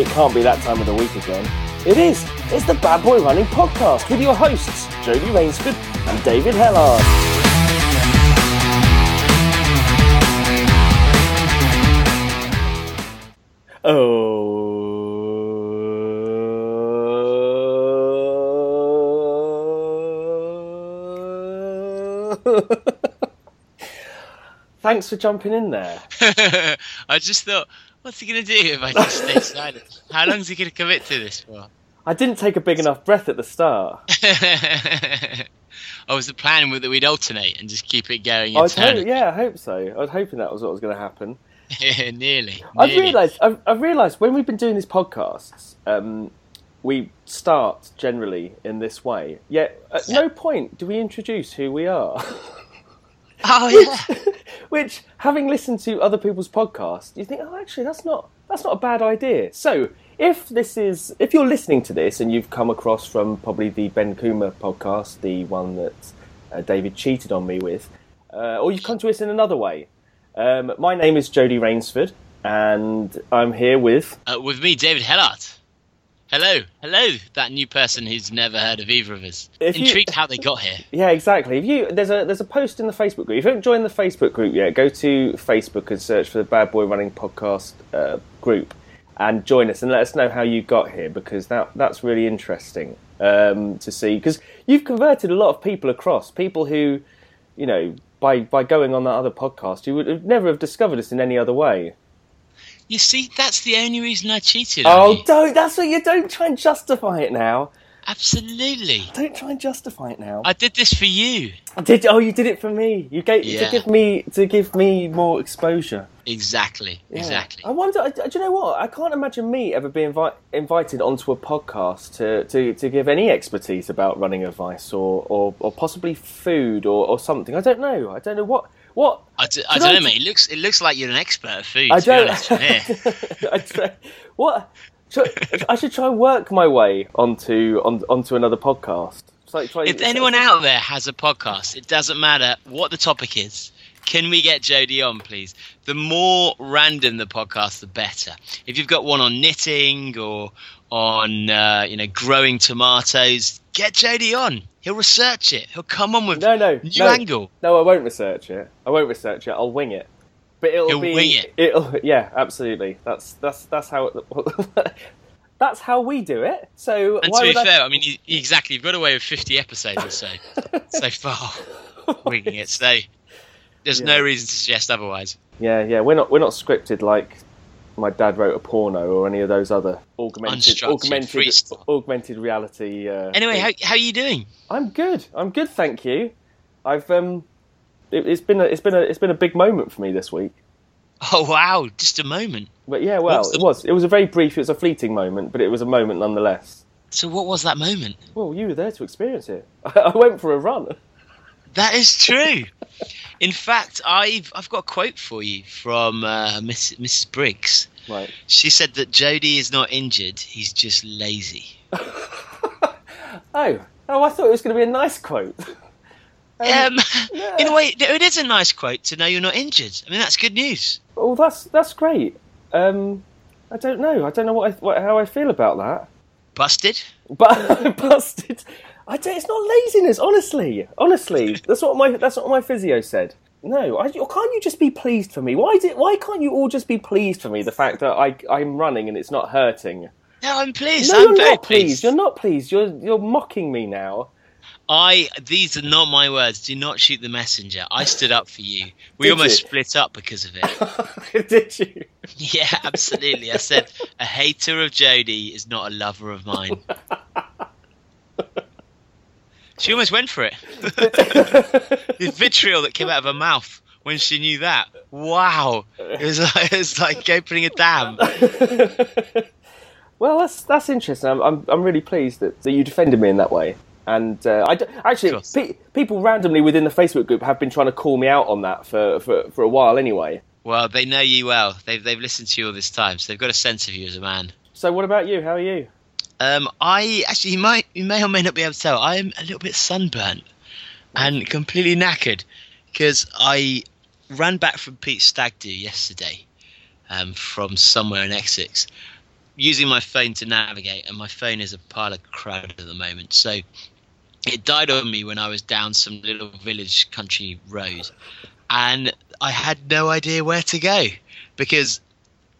It can't be that time of the week again. It is. It's the Bad Boy Running Podcast with your hosts, Jody Rainsford and David Hellard. Oh. Thanks for jumping in there. I just thought, what's he going to do if I just stay silent? How long is he going to commit to this for? I didn't take a big enough breath at the start. I was the plan that we'd alternate and just keep it going I was ho- eternally. yeah, I hope so. I was hoping that was what was going to happen. nearly. I've realised. I've, I've realised when we've been doing these podcasts, um, we start generally in this way. Yet at no point do we introduce who we are. Oh yeah. Which, having listened to other people's podcasts, you think, oh, actually, that's not that's not a bad idea. So, if this is if you're listening to this and you've come across from probably the Ben Kuma podcast, the one that uh, David cheated on me with, uh, or you've come to us in another way, um, my name is Jody Rainsford, and I'm here with. Uh, with me, David Hellard. Hello, hello, that new person who's never heard of either of us. If you- Intrigued how they got here. Yeah, exactly. If you there's a there's a post in the Facebook group. If you haven't joined the Facebook group yet, go to Facebook and search for the Bad Boy Running Podcast uh, group and join us and let us know how you got here because that that's really interesting um, to see because you've converted a lot of people across people who you know by by going on that other podcast you would have never have discovered us in any other way. You see, that's the only reason I cheated Oh, you. don't! That's what you don't try and justify it now. Absolutely. Don't try and justify it now. I did this for you. I did oh you did it for me? You gave Yeah. to give me to give me more exposure. Exactly. Yeah. Exactly. I wonder. Do you know what? I can't imagine me ever being invi- invited onto a podcast to, to, to give any expertise about running advice or, or, or possibly food or, or something. I don't know. I don't know what what. I, d- I don't I know, mate. It looks it looks like you're an expert at food. I don't. I what? Should- I should try and work my way onto on, onto another podcast. Like try- If anyone out there has a podcast, it doesn't matter what the topic is. Can we get Jody on, please? The more random the podcast, the better. If you've got one on knitting or on uh, you know growing tomatoes, get JD on. He'll research it. He'll come on with No, no, new no. angle. No, I won't research it. I won't research it. I'll wing it. But it'll You'll be. wing it? It'll, yeah, absolutely. That's that's that's how. It, that's how we do it. So And why to be I- fair, I mean, you, exactly, you've got away with 50 episodes or so so far, winging it. So there's no reason to suggest otherwise. Yeah, yeah. We're not we're not scripted like my dad wrote a porno or any of those other augmented augmented augmented reality. Uh, Anyway, how, how are you doing? I'm good. I'm good, thank you. I've um, it, it's been a it's been a it's been a big moment for me this week. Oh, wow, just a moment. But yeah, well, the- it was it was a very brief, it was a fleeting moment, but it was a moment nonetheless. So, what was that moment? Well, you were there to experience it. I went for a run. That is true. In fact, I've I've got a quote for you from uh, Miss, Mrs. Briggs. Right. She said that Jody is not injured; he's just lazy. Oh, oh, I thought it was going to be a nice quote. Um, yeah. in a way, it is a nice quote to know you're not injured. I mean, that's good news. Oh, that's that's great. Um, I don't know. I don't know what, I, what how I feel about that. Busted. But busted. I don't, it's not laziness, honestly. Honestly, that's what my that's what my physio said. No, I, can't you just be pleased for me? Why did why can't you all just be pleased for me? The fact that I I'm running and it's not hurting. No, I'm pleased. No, I'm you're very not pleased. You're not pleased. You're you're mocking me now. I these are not my words. Do not shoot the messenger. I stood up for you. We Did almost you? split up because of it. Did you? Yeah, absolutely. I said a hater of Jody is not a lover of mine. She almost went for it. the vitriol that came out of her mouth when she knew that. Wow, it was like, it was like opening a dam. Well, that's that's interesting. I'm I'm, I'm really pleased that, that you defended me in that way. And uh, I d- actually, pe- people randomly within the Facebook group have been trying to call me out on that for, for, for a while anyway. Well, they know you well. They've they've listened to you all this time, so they've got a sense of you as a man. So, what about you? How are you? Um, I actually, you might, you may or may not be able to tell. I'm a little bit sunburnt and completely knackered because I ran back from Pete's stag do yesterday um, from somewhere in Essex. using my phone to navigate, and my phone is a pile of crud at the moment. So it died on me when I was down some little village country road, and I had no idea where to go because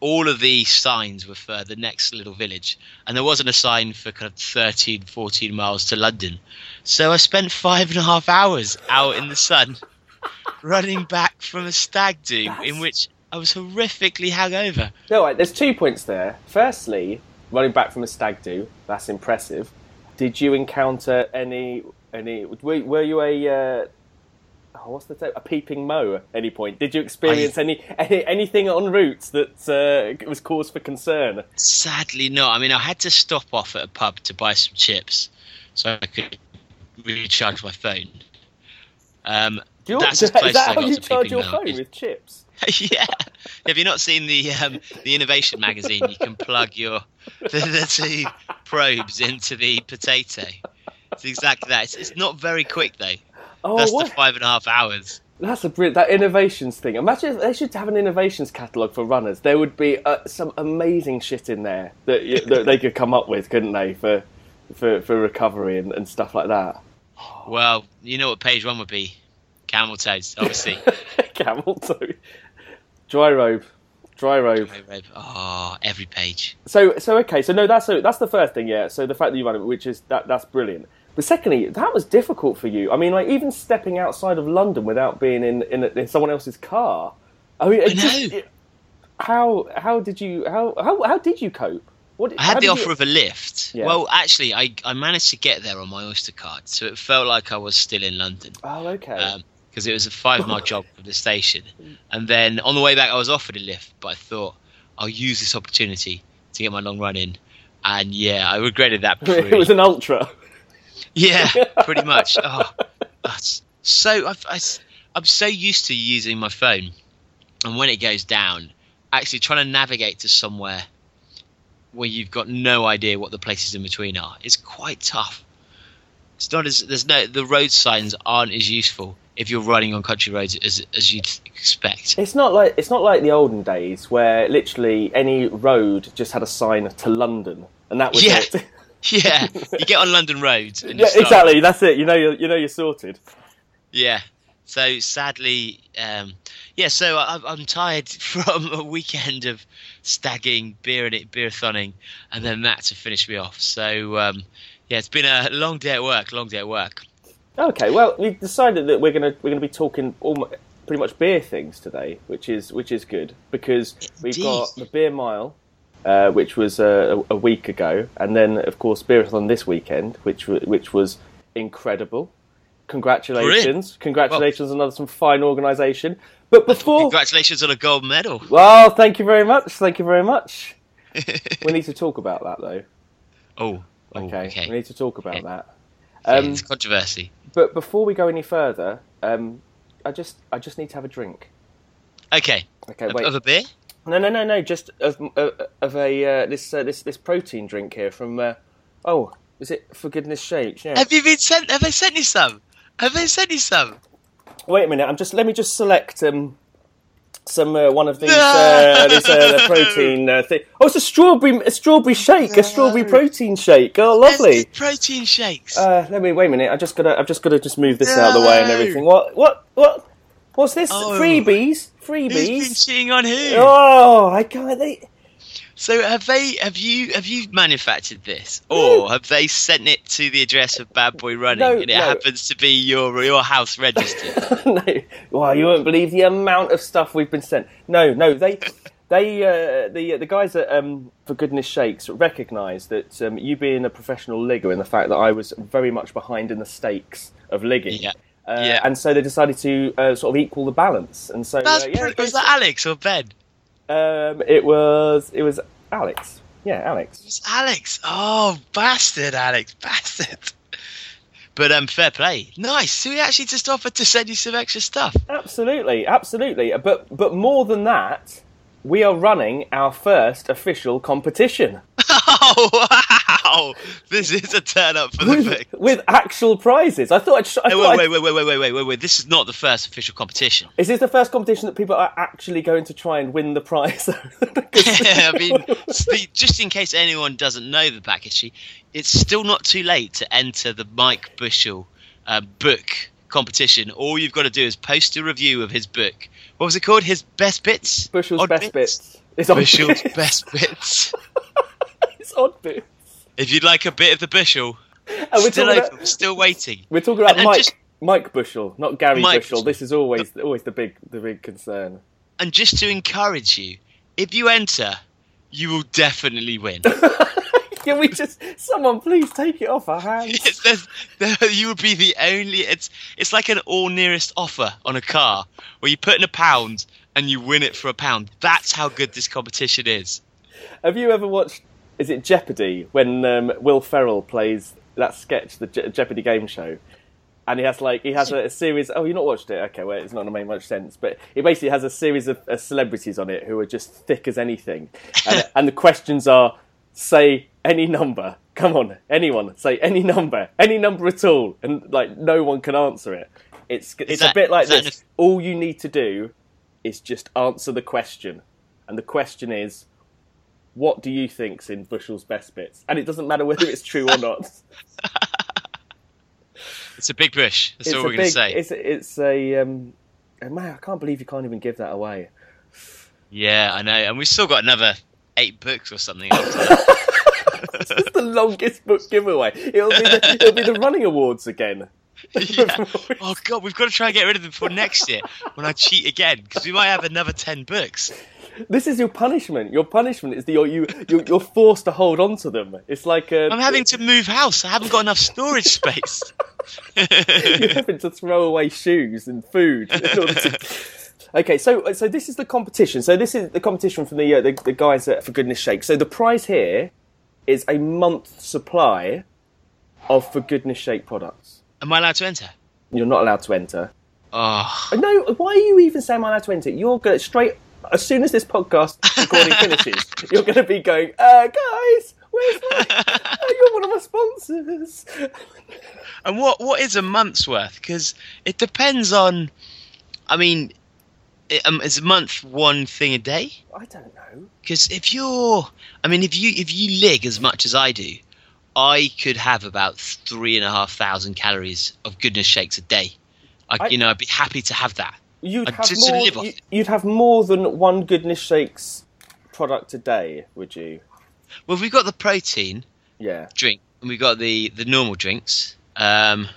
all of the signs were for the next little village, and there wasn't a sign for kind of 13, 14 miles to London. So I spent five and a half hours out in the sun running back from a stag do That's- in which I was horrifically hungover. No, right, there's two points there. Firstly, running back from a stag do, that's impressive. Did you encounter any any? Were, were you a uh, oh, what's the term? A peeping mo at any point? Did you experience any, any anything en route that uh, was cause for concern? Sadly, no. I mean, I had to stop off at a pub to buy some chips so I could recharge my phone. Um, Do you, That's is as close as that how you charge your phone with chips? yeah. Have you not seen the um, the Innovation magazine? You can plug your the, the two probes into the potato. It's exactly that. It's, it's not very quick though. Oh, That's what? the five and a half hours. That's a brilliant that innovations thing. Imagine if they should have an innovations catalogue for runners. There would be uh, some amazing shit in there that, y- that they could come up with, couldn't they, for for, for recovery and, and stuff like that. Well, you know what page one would be? Camel toes, obviously. Camel toe, dry robe, dry robe. oh, every page. So so okay. So no, that's so that's the first thing. Yeah. So the fact that you run it, which is that that's brilliant. But secondly, that was difficult for you. I mean, like even stepping outside of London without being in in, in someone else's car. I mean, I just- it- how how did you how how how did you cope? What I had the offer you- of a lift. Yeah. Well, actually, I, I managed to get there on my Oyster card, so it felt like I was still in London. Oh, okay. Um, because it was a five mile jog from the station. And then on the way back, I was offered a lift, but I thought I'll use this opportunity to get my long run in. And yeah, I regretted that. it was an ultra. Yeah, pretty much. Oh, that's so I've, I, am so used to using my phone, and when it goes down, actually trying to navigate to somewhere where you've got no idea what the places in between are is quite tough. It's not as there's no the road signs aren't as useful if you're riding on country roads as as you'd expect. It's not like it's not like the olden days where literally any road just had a sign to London, and that was Yeah. it. Yeah, you get on London Road. And yeah, exactly. That's it. You know, you're, you know, you're sorted. Yeah. So sadly, um, yeah. So I, I'm tired from a weekend of stagging, beer and it, beer-thoning, and then that to finish me off. So um, yeah, it's been a long day at work. Long day at work. Okay, well, we decided that we're gonna we're gonna be talking almost, pretty much beer things today, which is which is good because we've Indeed. got the beer mile, uh, which was uh, a, week ago, and then of course beerathon this weekend, which wa- which was incredible. Congratulations, congratulations on another some fine organisation. But before, Congratulations on a gold medal. well, thank you very much, thank you very much. we need to talk about that though. Oh, oh, Okay, okay. we need to talk about Okay. that. Um, it's controversy. but before we go any further, um, I just I just need to have a drink. Okay. Okay, wait. of a beer? No, no, no, no. Just of uh, of a uh, this uh, this this protein drink here from. Uh, oh, is it For Goodness Shakes? Yeah. Have you been sent? Have they sent you some? Have they sent you some? Wait a minute. I'm just let me just select um some uh, one of these No. uh, this uh, protein uh, thing. Oh, it's a strawberry a strawberry shake, a strawberry protein shake. Oh, lovely. Protein shakes. Uh, let me wait a minute. I just gotta I've just gotta just move this out of the way and everything. What what what? What's this? Oh. Freebies? Who's been Freebies? cheating on who? Oh, I can't. They, So have they? Have you? Have you manufactured this, or have they sent it to the address of Bad Boy Running, No, and it no. happens to be your your house registered? no, well, you won't believe the amount of stuff we've been sent. No, no, they, they, uh, the the guys at um, For Goodness Shakes recognise that um, you being a professional ligger and the fact that I was very much behind in the stakes of ligging. Yeah. Uh, Yeah. And so they decided to uh, sort of equal the balance, and so That's uh, yeah, was that Alex or Ben? um, it was it was Alex. Yeah, Alex. It was Alex. Oh, bastard, Alex, bastard. But um, fair play. Nice. So he actually just offered to send you some extra stuff. Absolutely, absolutely. But but more than that, we are running our first official competition. Oh, wow, this is a turn up for the with, book. with actual prizes. I thought I'd. Sh- I Hey, thought wait, I'd- wait, wait, wait, wait, wait, wait, wait. This is not the first official competition. Is this the first competition that people are actually going to try and win the prize? yeah, I mean, just in case anyone doesn't know the back issue, it's still not too late to enter the Mike Bushell uh, book competition. All you've got to do is post a review of his book. What was it called? His best bits. Bushell's best bits. It's Bushell's best bits. It's odd bits. If you'd like a bit of the we're still open, about, still waiting. we're talking about And- and Mike just- Mike Bushell, not Gary Mike Bushell. Bushell. This is always always the big the big concern. And just to encourage you, if you enter, you will definitely win. Can we just someone please take it off our hands? There's, there, you would be the only. It's it's like an all nearest offer on a car where you put in a pound and you win it for a pound. That's how good this competition is. Have you ever watched? Is it Jeopardy when um, Will Ferrell plays that sketch, the Je- Jeopardy game show, and he has like he has a, a series. Oh, you not watched it? Okay, well, it's not going to make much sense, but he basically has a series of celebrities on it who are just thick as anything, and, and the questions are say any number. Come on, anyone say any number, any number at all, and like no one can answer it. It's it's a bit like this. an- All you need to do is just answer the question, and the question is what do you think's in Bushell's best bits? And it doesn't matter whether it's true or not. It's a big push. That's it's all we're going to say. It's it's a um, oh, man. I can't believe you can't even give that away. Yeah, I know. And we've still got another eight books or something after that. it's the longest book giveaway. It'll be the, it'll be the running awards again. yeah. Oh god, we've got to try and get rid of them before next year when I cheat again because we might have another ten books. This is your punishment. Your punishment is that you're, you you're, you're forced to hold on to them. It's like a, I'm having to move house. I haven't got enough storage space. you're having to throw away shoes and food. to- Okay, so so this is the competition. So this is the competition from the uh, the, the guys at For Goodness Sake. So the prize here is a month's supply of For Goodness Sake products. Am I allowed to enter? You're not allowed to enter. Oh, No, why are you even saying I'm allowed to enter? You're going to straight as soon as this podcast recording finishes, you're going to be going, uh, guys, where's my? oh, you're one of my sponsors. and what what is a month's worth? Because it depends on. I mean, it, um, is a month one thing a day? I don't know. Because if you're, I mean, if you if you lig as much as I do, I could have about three and a half thousand calories of goodness shakes a day. I, I- you know, I'd be happy to have that. You'd Uh, have just to more. live you, you'd have more than one Goodness Shakes product a day, would you? Well, we've got the protein Yeah. drink and we've got the the normal drinks. Um, do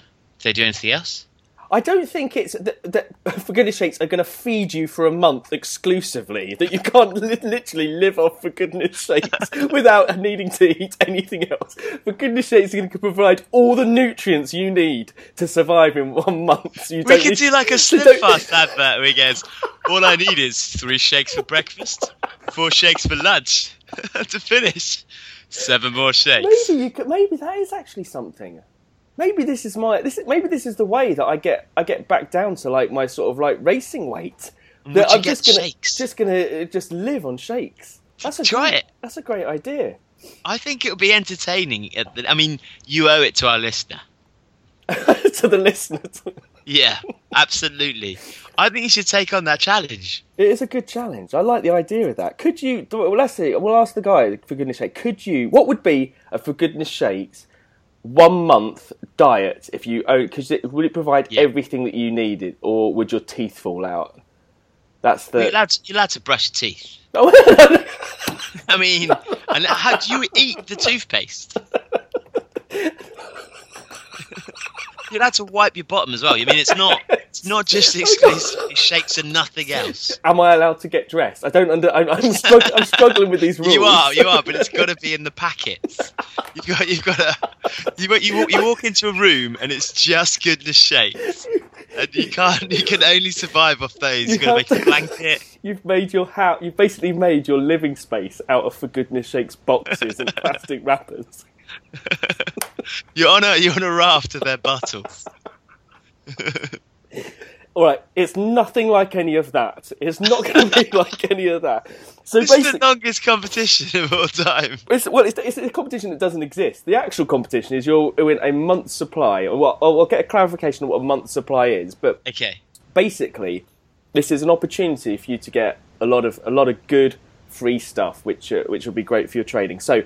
they do anything else? I don't think it's that, that For Goodness Shakes are going to feed you for a month exclusively. That you can't li- literally live off For Goodness Shakes without needing to eat anything else. For Goodness Shakes, are going to provide all the nutrients you need to survive in one month. So you We could need- do like a Slim Fast advert where he goes, All I need is three shakes for breakfast, four shakes for lunch. to finish, seven more shakes. Maybe you could. Maybe that is actually something. Maybe this is my. This is, maybe this is the way that I get. I get back down to like my sort of like racing weight. And That I'm just gonna shakes? just gonna uh, just live on shakes. That's a Try great, it. That's a great idea. I think it'll be entertaining. I mean, you owe it to our listener. to the listener. Yeah, absolutely. I think you should take on that challenge. It is a good challenge. I like the idea of that. Could you? Well, let's see. We'll ask the guy for goodness sake. Could you? What would be a For Goodness Shakes one month diet if you? Oh, because it, would it provide Yeah. everything that you needed, or would your teeth fall out? That's You're the. allowed, to, you're allowed to brush your teeth. Oh, I mean, and how do you eat the toothpaste? You're allowed to wipe your bottom as well. I mean, it's not it's not just exclusively shakes and nothing else. Am I allowed to get dressed? I don't under. I'm, I'm, strugg- I'm struggling with these rules. You are, you are, but it's got to be in the packets. You've got, you've got to. You, you, walk- you walk into a room and it's just goodness shakes, and you can't. You can only survive off those. You You've got to make have a to- blanket. You've made your house. You've basically made your living space out of For Goodness Shakes boxes and plastic wrappers. You're on a you're on a raft of their bottles. All right, it's nothing like any of that. It's not going to be like any of that. So It's the longest competition of all time. it's, well, it's, it's a competition that doesn't exist. The actual competition is you'll win a month's supply. Or what? I'll, I'll get a clarification of what a month's supply is. But Okay. basically, this is an opportunity for you to get a lot of a lot of good free stuff, which uh, which will be great for your trading. So,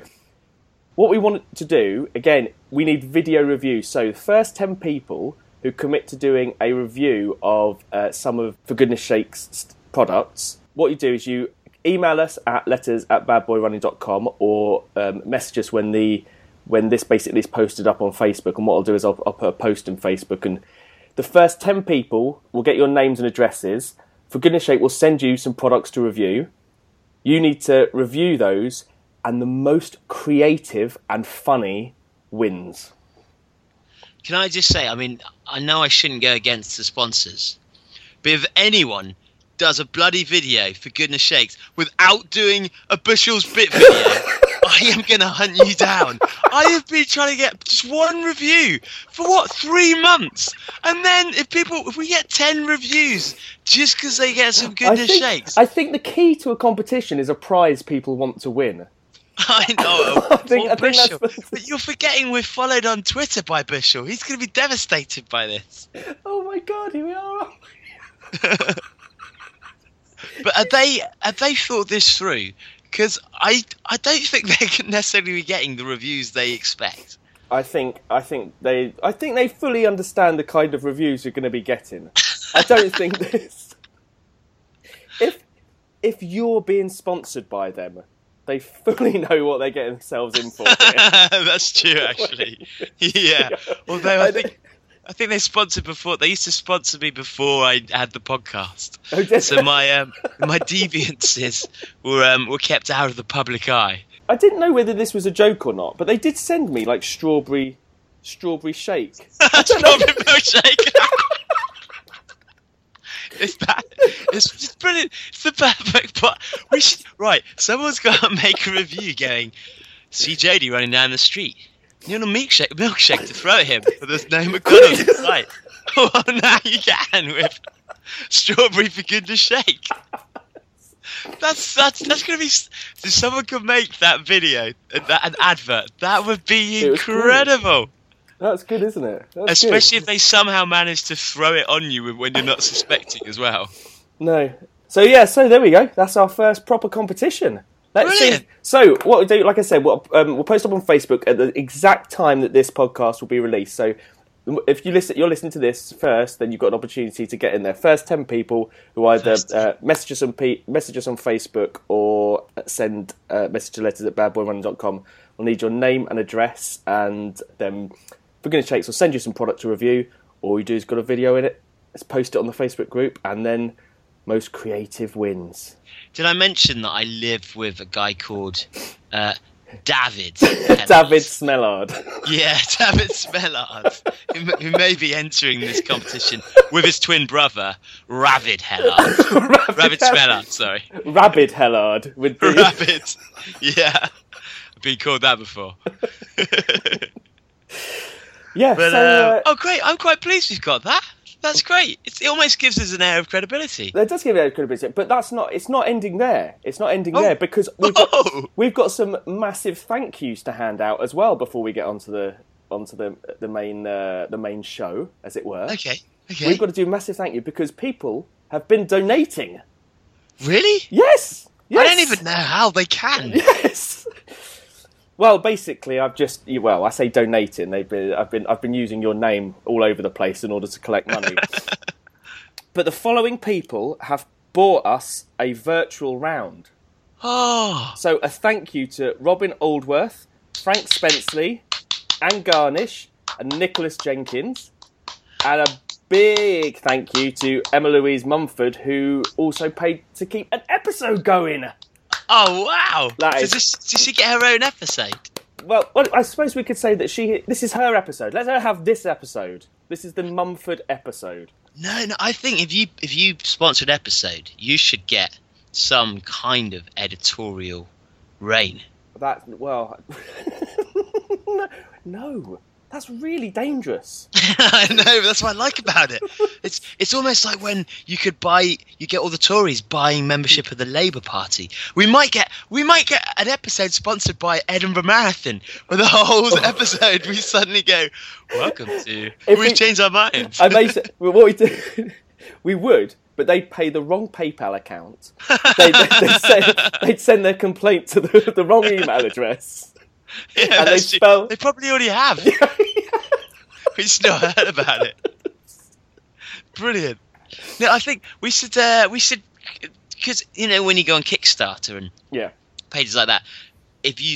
what we want to do again, we need video reviews. So, the first ten people who commit to doing a review of uh, some of For Goodness Shakes products, what you do is you email us at letters at badboyrunning.com or um, message us when the when this basically is posted up on Facebook. And what I'll do is I'll, I'll put a post in Facebook and the first 10 people will get your names and addresses. For goodness sake, we'll send you some products to review. You need to review those, and the most creative and funny wins. Can I just say, I mean, I know I shouldn't go against the sponsors, but if anyone does a bloody video, For Goodness Shakes, without doing a Bushell's bit video, I am going to hunt you down. I have been trying to get just one review for what, three months? And then if people, if we get 10 reviews just because they get some I goodness think, sakes, I think the key to a competition is a prize people want to win. I know. I think- I think that's- But you're forgetting we're followed on Twitter by Bushell. He's going to be devastated by this. Oh my god, here we are. But have they have they thought this through? Because I I don't think they're necessarily be getting the reviews they expect. I think I think they I think they fully understand the kind of reviews you're going to be getting. I don't think this. If if you're being sponsored by them, they fully know what they're getting themselves in for. That's true, actually. Yeah. Although I think I think they sponsored before. They used to sponsor me before I had the podcast. Oh, So my um, my deviances were um, were kept out of the public eye. I didn't know whether this was a joke or not, but they did send me like strawberry strawberry shake. Strawberry milkshake. It's that. It's brilliant. It's the perfect part. We should right. Someone's got to make a review going. See Jody running down the street. You want a milkshake, milkshake to throw at him, but there's no McDonald's in sight. Well, now you can with strawberry for goodness shake. That's that's that's gonna be. If someone could make that video, that an advert, that would be It was brilliant. incredible. That's good, isn't it? That's Especially good. if they somehow manage to throw it on you when you're not suspecting as well. No. So yeah, so there we go. That's our first proper competition. Let's see. So what we do, like I said, we'll, um, we'll post up on Facebook at the exact time that this podcast will be released. So if you listen, you're listening to this first, then you've got an opportunity to get in there. First ten people who either uh, message us on P- message us on Facebook or send uh, message to letters at badboyrunning.com. We'll need your name and address, and then goodness sakes, we'll send you some product to review. All you do is got a video in it. Let's post it on the Facebook group, and then most creative wins. Did I mention that I live with a guy called uh, David? David Smellard. Yeah, David Smellard, who, who may be entering this competition with his twin brother, Ravid Hellard. Ravid Smellard, sorry. Rabid Hellard with the Rabbit. Yeah. I've been called that before. Yeah. But so uh, uh, oh, great! I'm quite pleased we've got that. That's great. It's, it almost gives us an air of credibility. that does give it of credibility, but that's not. It's not ending there. It's not ending Oh. there because we've got Oh. we've got some massive thank yous to hand out as well before we get onto the onto the the main uh, the main show, as it were. Okay. Okay. We've got to do a massive thank you because people have been donating. really? Yes. yes. I don't even know how they can. Yes. Well, basically, I've just well, I say donating. They've been, I've been, I've been using your name all over the place in order to collect money. but the following people have bought us a virtual round. Oh, So a thank you to Robin Aldworth, Frank Spenceley, Anne Garnish, and Nicholas Jenkins, and a big thank you to Emma Louise Mumford, who also paid to keep an episode going. Oh wow! That Does, is- this, does she get her own episode? Well, well, I suppose we could say that she. This is her episode. Let her have this episode. This is the Mumford episode. No, no. I think if you if you sponsor an episode, you should get some kind of editorial reign. That well, no, That's really dangerous. I know. That's what I like about it. It's it's almost like when you could buy, you get all the Tories buying membership of the Labour Party. We might get we might get an episode sponsored by Edinburgh Marathon, where the whole episode we suddenly go, "Welcome to." If We've we- changed our minds. And they said, well, what we do, we would, but they'd pay the wrong PayPal account. They'd, they'd, send, they'd send their complaint to the, the wrong email address. Yeah, and they spell- They probably already have. we just not heard about it. Brilliant. No, I think we should uh, we should because you know when you go on Kickstarter and Yeah. pages like that, if you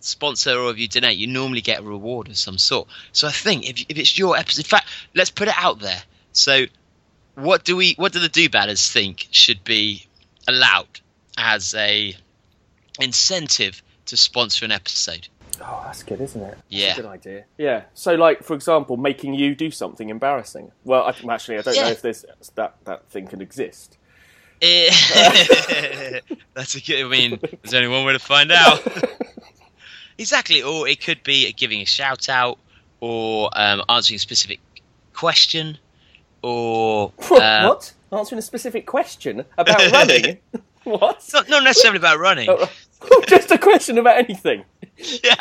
sponsor or if you donate, you normally get a reward of some sort. So I think if, if it's your episode, in fact, let's put it out there. So, what do we, what do the do badders think should be allowed as a incentive to sponsor an episode? Oh, that's good, isn't it? That's Yeah. a good idea. Yeah. So, like, for example, making you do something embarrassing. Well, I, actually, I don't know if there's that, that thing can exist. Eh, That's a good. I mean, there's only one way to find out. exactly, or it could be giving a shout out, or um, answering a specific question, or uh, what? Answering a specific question about running? what? Not, not necessarily about running. Oh, Just a question about anything. Yeah,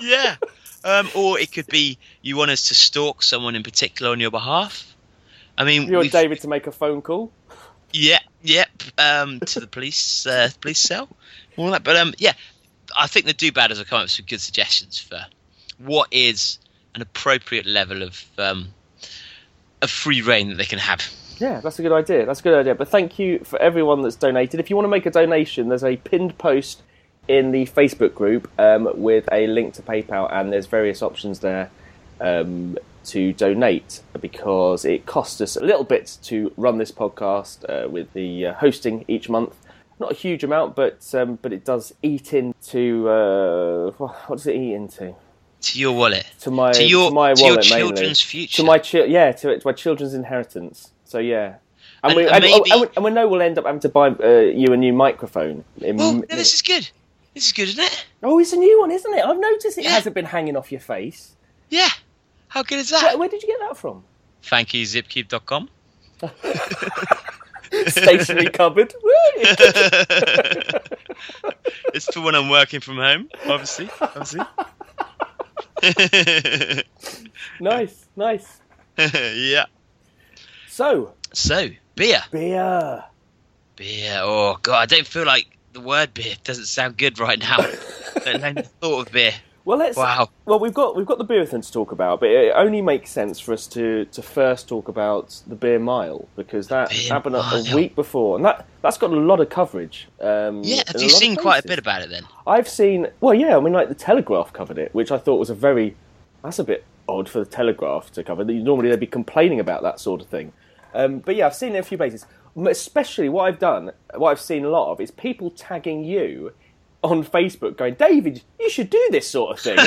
yeah. Um, or it could be you want us to stalk someone in particular on your behalf. I mean, You want David to make a phone call? Yeah, yep. Um, to the police, uh, police cell, all that. But um, yeah, I think the do badders will come up with some good suggestions for what is an appropriate level of um, of free reign that they can have. Yeah, that's a good idea. That's a good idea. But thank you for everyone that's donated. If you want to make a donation, there's a pinned post in the Facebook group um, with a link to PayPal, and there's various options there um, to donate because it costs us a little bit to run this podcast uh, with the uh, hosting each month. Not a huge amount, but um, but it does eat into uh, what does it eat into? To your wallet, To my to your to my to your wallet mainly. children's future. to my chi- yeah to, to my children's inheritance. So yeah, and, And- we and and, maybe- oh, and, we, know we'll end up having to buy uh, you a new microphone. In, oh, no, this is good. This is good, isn't it? oh, it's a new one, isn't it? I've noticed it Yeah. hasn't been hanging off your face. Yeah. How good is that? where did you get that from? Thank you, zipcube.com. Stationary cupboard. It's for when I'm working from home, obviously. Obviously. nice, nice. yeah. So So, beer. beer. Beer. Oh god, I don't feel like the word beer doesn't sound good right now. The thought of beer. Well, let's. Wow. Well, we've got we've got the beer thing to talk about, but it only makes sense for us to, to first talk about the beer mile because that Beer happened a, a week before, and that that's got a lot of coverage. Um, yeah, have you seen quite a bit about it then? I've seen. Well, yeah, I mean, like the Telegraph covered it, which I thought was a very. That's a bit odd for the Telegraph to cover. Normally they'd be complaining about that sort of thing. Um, but yeah, I've seen it in a few places. Especially what I've done, what I've seen a lot of, is people tagging you on Facebook, going, "David, you should do this sort of thing,"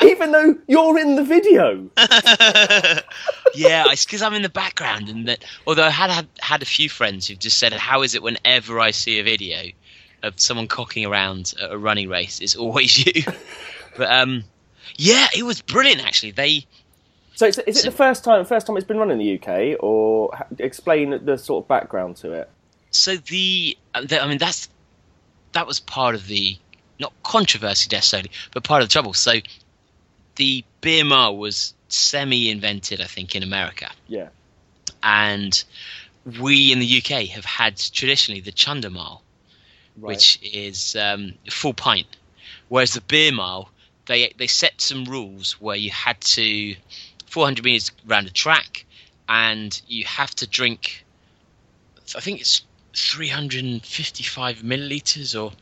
even though you're in the video. yeah, it's because I'm in the background, and that. Although I had, had had a few friends who've just said, "How is it whenever I see a video of someone cocking around at a running race, it's always you." but um, yeah, it was brilliant actually. They So, is, is it the first time? First time it's been run in the UK, or ha- explain the sort of background to it? so the, uh, the I mean that's that was part of the not controversy necessarily, but part of the trouble. So the beer mile was semi-invented, I think, in America. Yeah. and we in the UK have had traditionally the Chunder Mile, Right. which is um, full pint, whereas the beer mile they they set some rules where you had to 400 meters around a track, and you have to drink. I think it's 355 milliliters or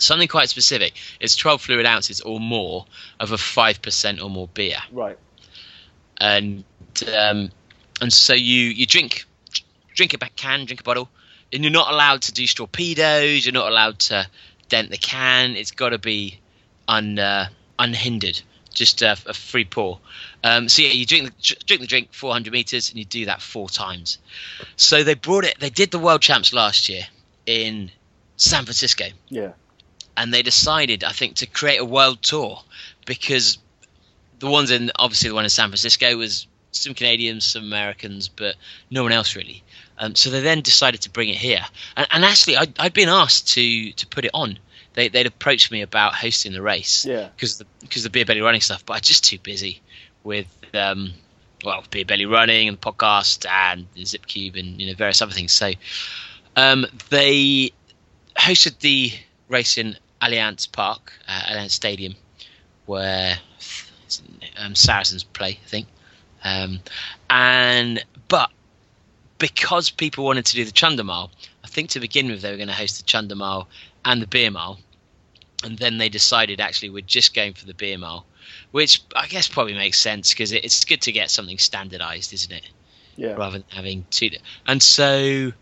something quite specific. It's 12 fluid ounces or more of a five percent or more beer Right. and um, and so you you drink drink a back can, drink a bottle, and you're not allowed to do torpedoes. You're not allowed to dent the can. It's got to be un uh, unhindered, just a, a free pour. Um, so yeah, you drink the drink the drink 400 meters, and you do that four times. So they brought it. They did the world champs last year in San Francisco Yeah. and they decided, I think, to create a world tour because the ones in obviously the one in San Francisco was some Canadians, some Americans, but no one else really. Um, so they then decided to bring it here, and, and actually I'd, I'd been asked to to put it on. They, they'd approached me about hosting the race Yeah. because the because the beer belly running stuff, but I'm just too busy with um, well beer belly running and the podcast and the Zip Cube and you know various other things. So um, they hosted the race in Allianz Park, uh, Allianz Stadium, where um, Saracens play, I think. Um, and but because people wanted to do the Chunder Mile, I think to begin with they were going to host the Chunder Mile and the Beer Mile, and then they decided actually we're just going for the Beer Mile, which I guess probably makes sense because it's good to get something standardised, isn't it? Yeah. rather than having two. And so,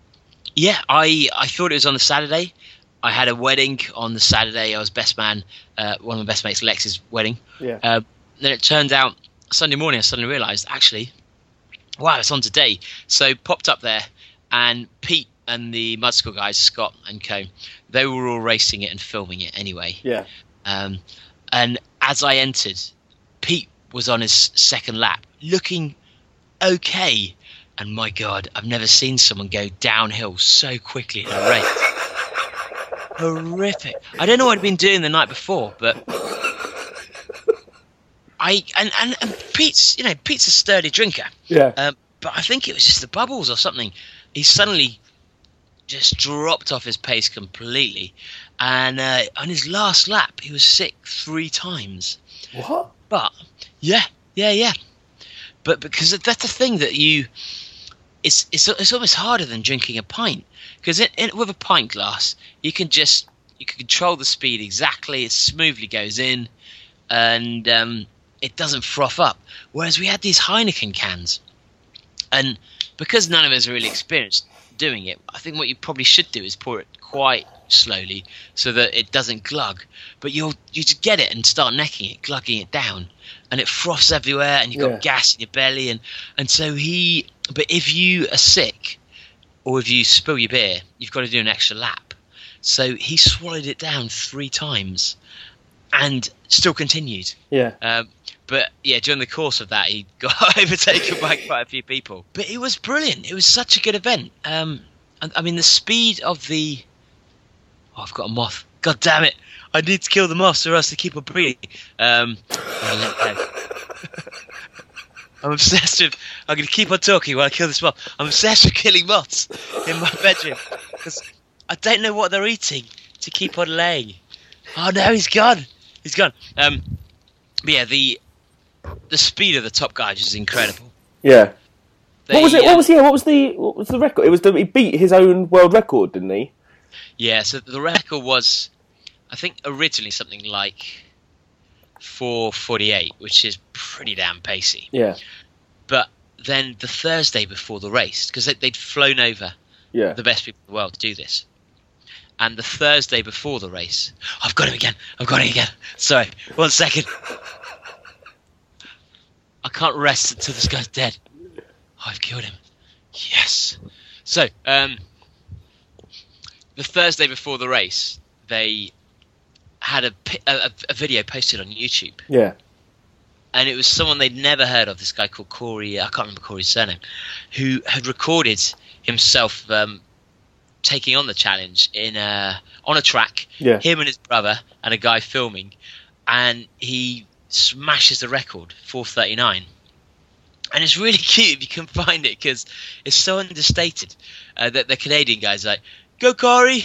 yeah, I I thought it was on the Saturday. I had a wedding on the Saturday. I was best man, uh, one of my best mates, Lex's wedding. Yeah. Uh, then it turned out Sunday morning. I suddenly realised actually, wow, it's on today. So popped up there, and Pete and the Mud School guys, Scott and Co, they were all racing it and filming it anyway. Yeah. Um, and as I entered, Pete was on his second lap, looking okay. And my God, I've never seen someone go downhill so quickly in a race. Horrific. I don't know what I'd been doing the night before, but I and, and, and Pete's you know Pete's a sturdy drinker, Yeah. um, but I think it was just the bubbles or something. He suddenly just dropped off his pace completely, and uh, on his last lap, he was sick three times. what? But yeah, yeah, yeah. But because that's the thing that you, it's it's it's almost harder than drinking a pint because with a pint glass you can just you can control the speed exactly. It smoothly goes in, and um, it doesn't froth up. Whereas we had these Heineken cans, and because none of us are really experienced doing it, I think what you probably should do is pour it quite slowly so that it doesn't glug. But you'll you just get it and start necking it, glugging it down, and it froths everywhere, and you've got Yeah. gas in your belly, and and so he. But if you are sick, or if you spill your beer, you've got to do an extra lap. So he swallowed it down three times, and still continued. Yeah. Um, but yeah, during the course of that, he got overtaken by quite a few people. But it was brilliant. It was such a good event. Um, I mean, the speed of the. Oh, I've got a moth. God damn it! I need to kill the moths or else they keep on breeding. Um, oh. I'm obsessed with. I'm going to keep on talking while I kill this moth. I'm obsessed with killing moths in my bedroom because I don't know what they're eating to keep on laying. Oh no, he's gone. He's gone. Um, but yeah, the the speed of the top guys is incredible. Yeah. They, what was it? What was yeah? What was the what was the record? It was the, he beat his own world record, didn't he? Yeah, so the record was, I think, originally something like 4:48, which is pretty damn pacey. Yeah. But then the Thursday before the race, because they, they'd flown over Yeah. the best people in the world to do this. And the Thursday before the race, I've got him again. I've got him again. Sorry, one second. I can't rest until this guy's dead. I've killed him. Yes. So, um, the Thursday before the race, they had a, a, a video posted on YouTube Yeah. and it was someone they'd never heard of. This guy called Corey, I can't remember Corey's surname, who had recorded himself um, taking on the challenge in a, on a track. Yeah. Him and his brother and a guy filming, and he smashes the record, 439. And it's really cute if you can find it because it's so understated uh, that the Canadian guy's like, "Go Corey,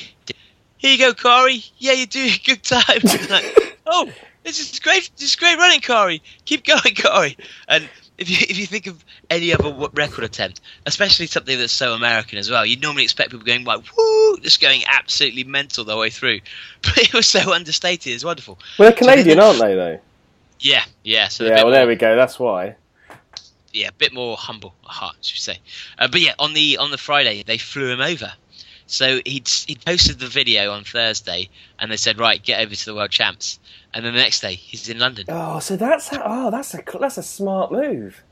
here you go, Corey. Yeah, you're doing a good time." like, oh, this is great. This is great running, Corey. Keep going, Corey. And if you if you think of any other w- record attempt, especially something that's so American as well, you'd normally expect people going like woo, just going absolutely mental the way through. But it was so understated. It's wonderful. Well, they're Canadian, then- aren't they? Though. Yeah, yeah. So Yeah. Well, more- there we go. That's why. yeah, a bit more humble at heart, should we say? Uh, but yeah, on the on the Friday they flew him over. So he'd he posted the video on Thursday, and they said, right, get over to the world champs. And then the next day he's in London. Oh, so that's how, oh, that's a that's a smart move.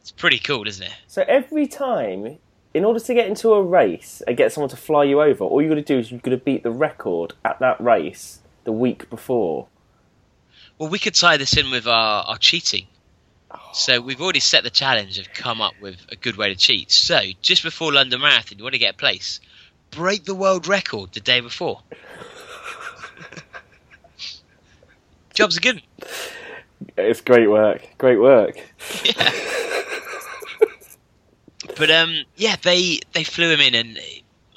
It's pretty cool, isn't it? So every time, in order to get into a race and get someone to fly you over, all you got to do is you've got to beat the record at that race the week before. Well, we could tie this in with our, our cheating So we've already set the challenge of come up with a good way to cheat. So just before London Marathon, you want to get a place, break the world record the day before. Jobs are good. It's great work. Great work. Yeah. but um, yeah, they they flew him in, and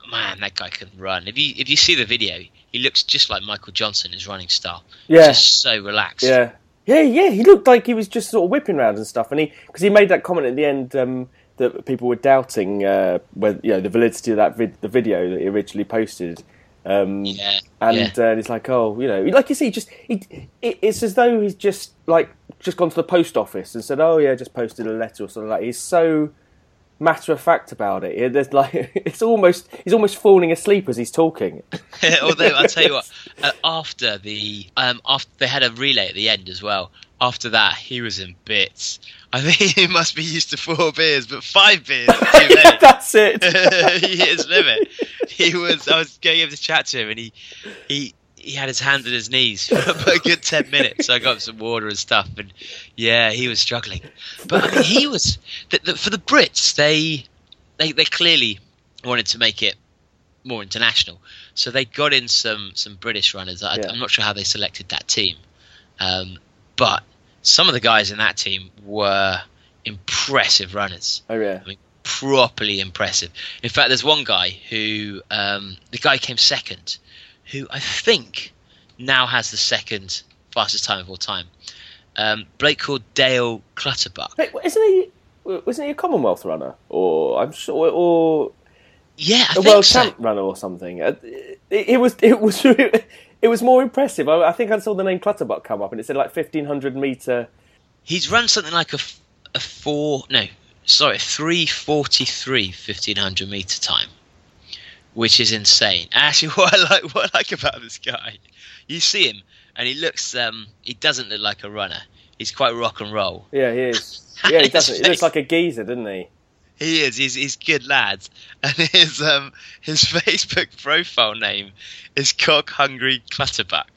man, that guy can run. If you if you see the video, he looks just like Michael Johnson, his running style. Yeah. just so relaxed. Yeah. Yeah, yeah. He looked like he was just sort of whipping around and stuff, and he because he made that comment at the end um, that people were doubting uh, whether you know the validity of that vid- the video that he originally posted. Um, yeah, and yeah. uh, it's like, oh, you know, like you see, just he, it, it's as though he's just like just gone to the post office and said, oh yeah, just posted a letter or something like. He's so matter of fact about it. It- There's like it's almost he's almost falling asleep as he's talking. Although I'll tell you what, uh, after the um, after they had a relay at the end as well. After that, he was in bits. I think he must be used to four beers, but five beers many. That's it. he hit his limit. He was. I was going over to chat to him, and he he he had his hands on his knees for a good ten minutes. So I got some water and stuff, and yeah, he was struggling. But I mean, he was the, the, for the Brits. They they they clearly wanted to make it more international, so they got in some some British runners. I, Yeah. I'm not sure how they selected that team, um, but some of the guys in that team were impressive runners Oh yeah. I mean, properly impressive. In fact, there's one guy who um, the guy came second, who I think now has the second fastest time of all time. Um, bloke called Dale Clutterbuck. Wait, isn't he? Wasn't he a Commonwealth runner, or I'm sure, or Yeah, I a think world so. champ runner or something? Uh, It, it was, it was, it was more impressive. I, I think I saw the name Clutterbuck come up, and it said like 1500 meter. He's run something like a, a four, no, sorry, three forty three 1500 meter time, which is insane. Actually, what I like, what I like about this guy, you see him and he looks, um, he doesn't look like a runner. He's quite rock and roll. Yeah, he is. Yeah, he does. He looks like a geezer, doesn't he? He is. He's he's good lad, and his um his Facebook profile name is Cock Hungry Clutterbuck,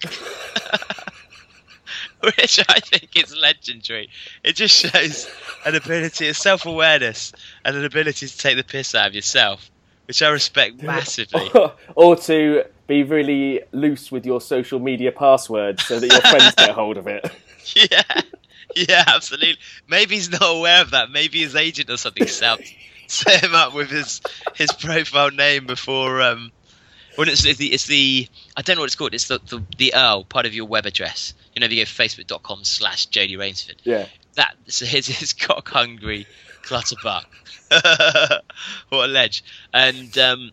which I think is legendary. It just shows an ability, a self awareness, and an ability to take the piss out of yourself, which I respect massively. or to be really loose with your social media passwords so that your friends get hold of it. yeah, yeah, absolutely. Maybe he's not aware of that. Maybe his agent or something set, set him up with his his profile name before. Um, when it's, it's the it's the I don't know what it's called. It's the the, the URL part of your web address. You know, if you go facebook.com slash Jody Raynsford. Yeah. That so his his cock hungry clutterbuck. what a ledge! And um,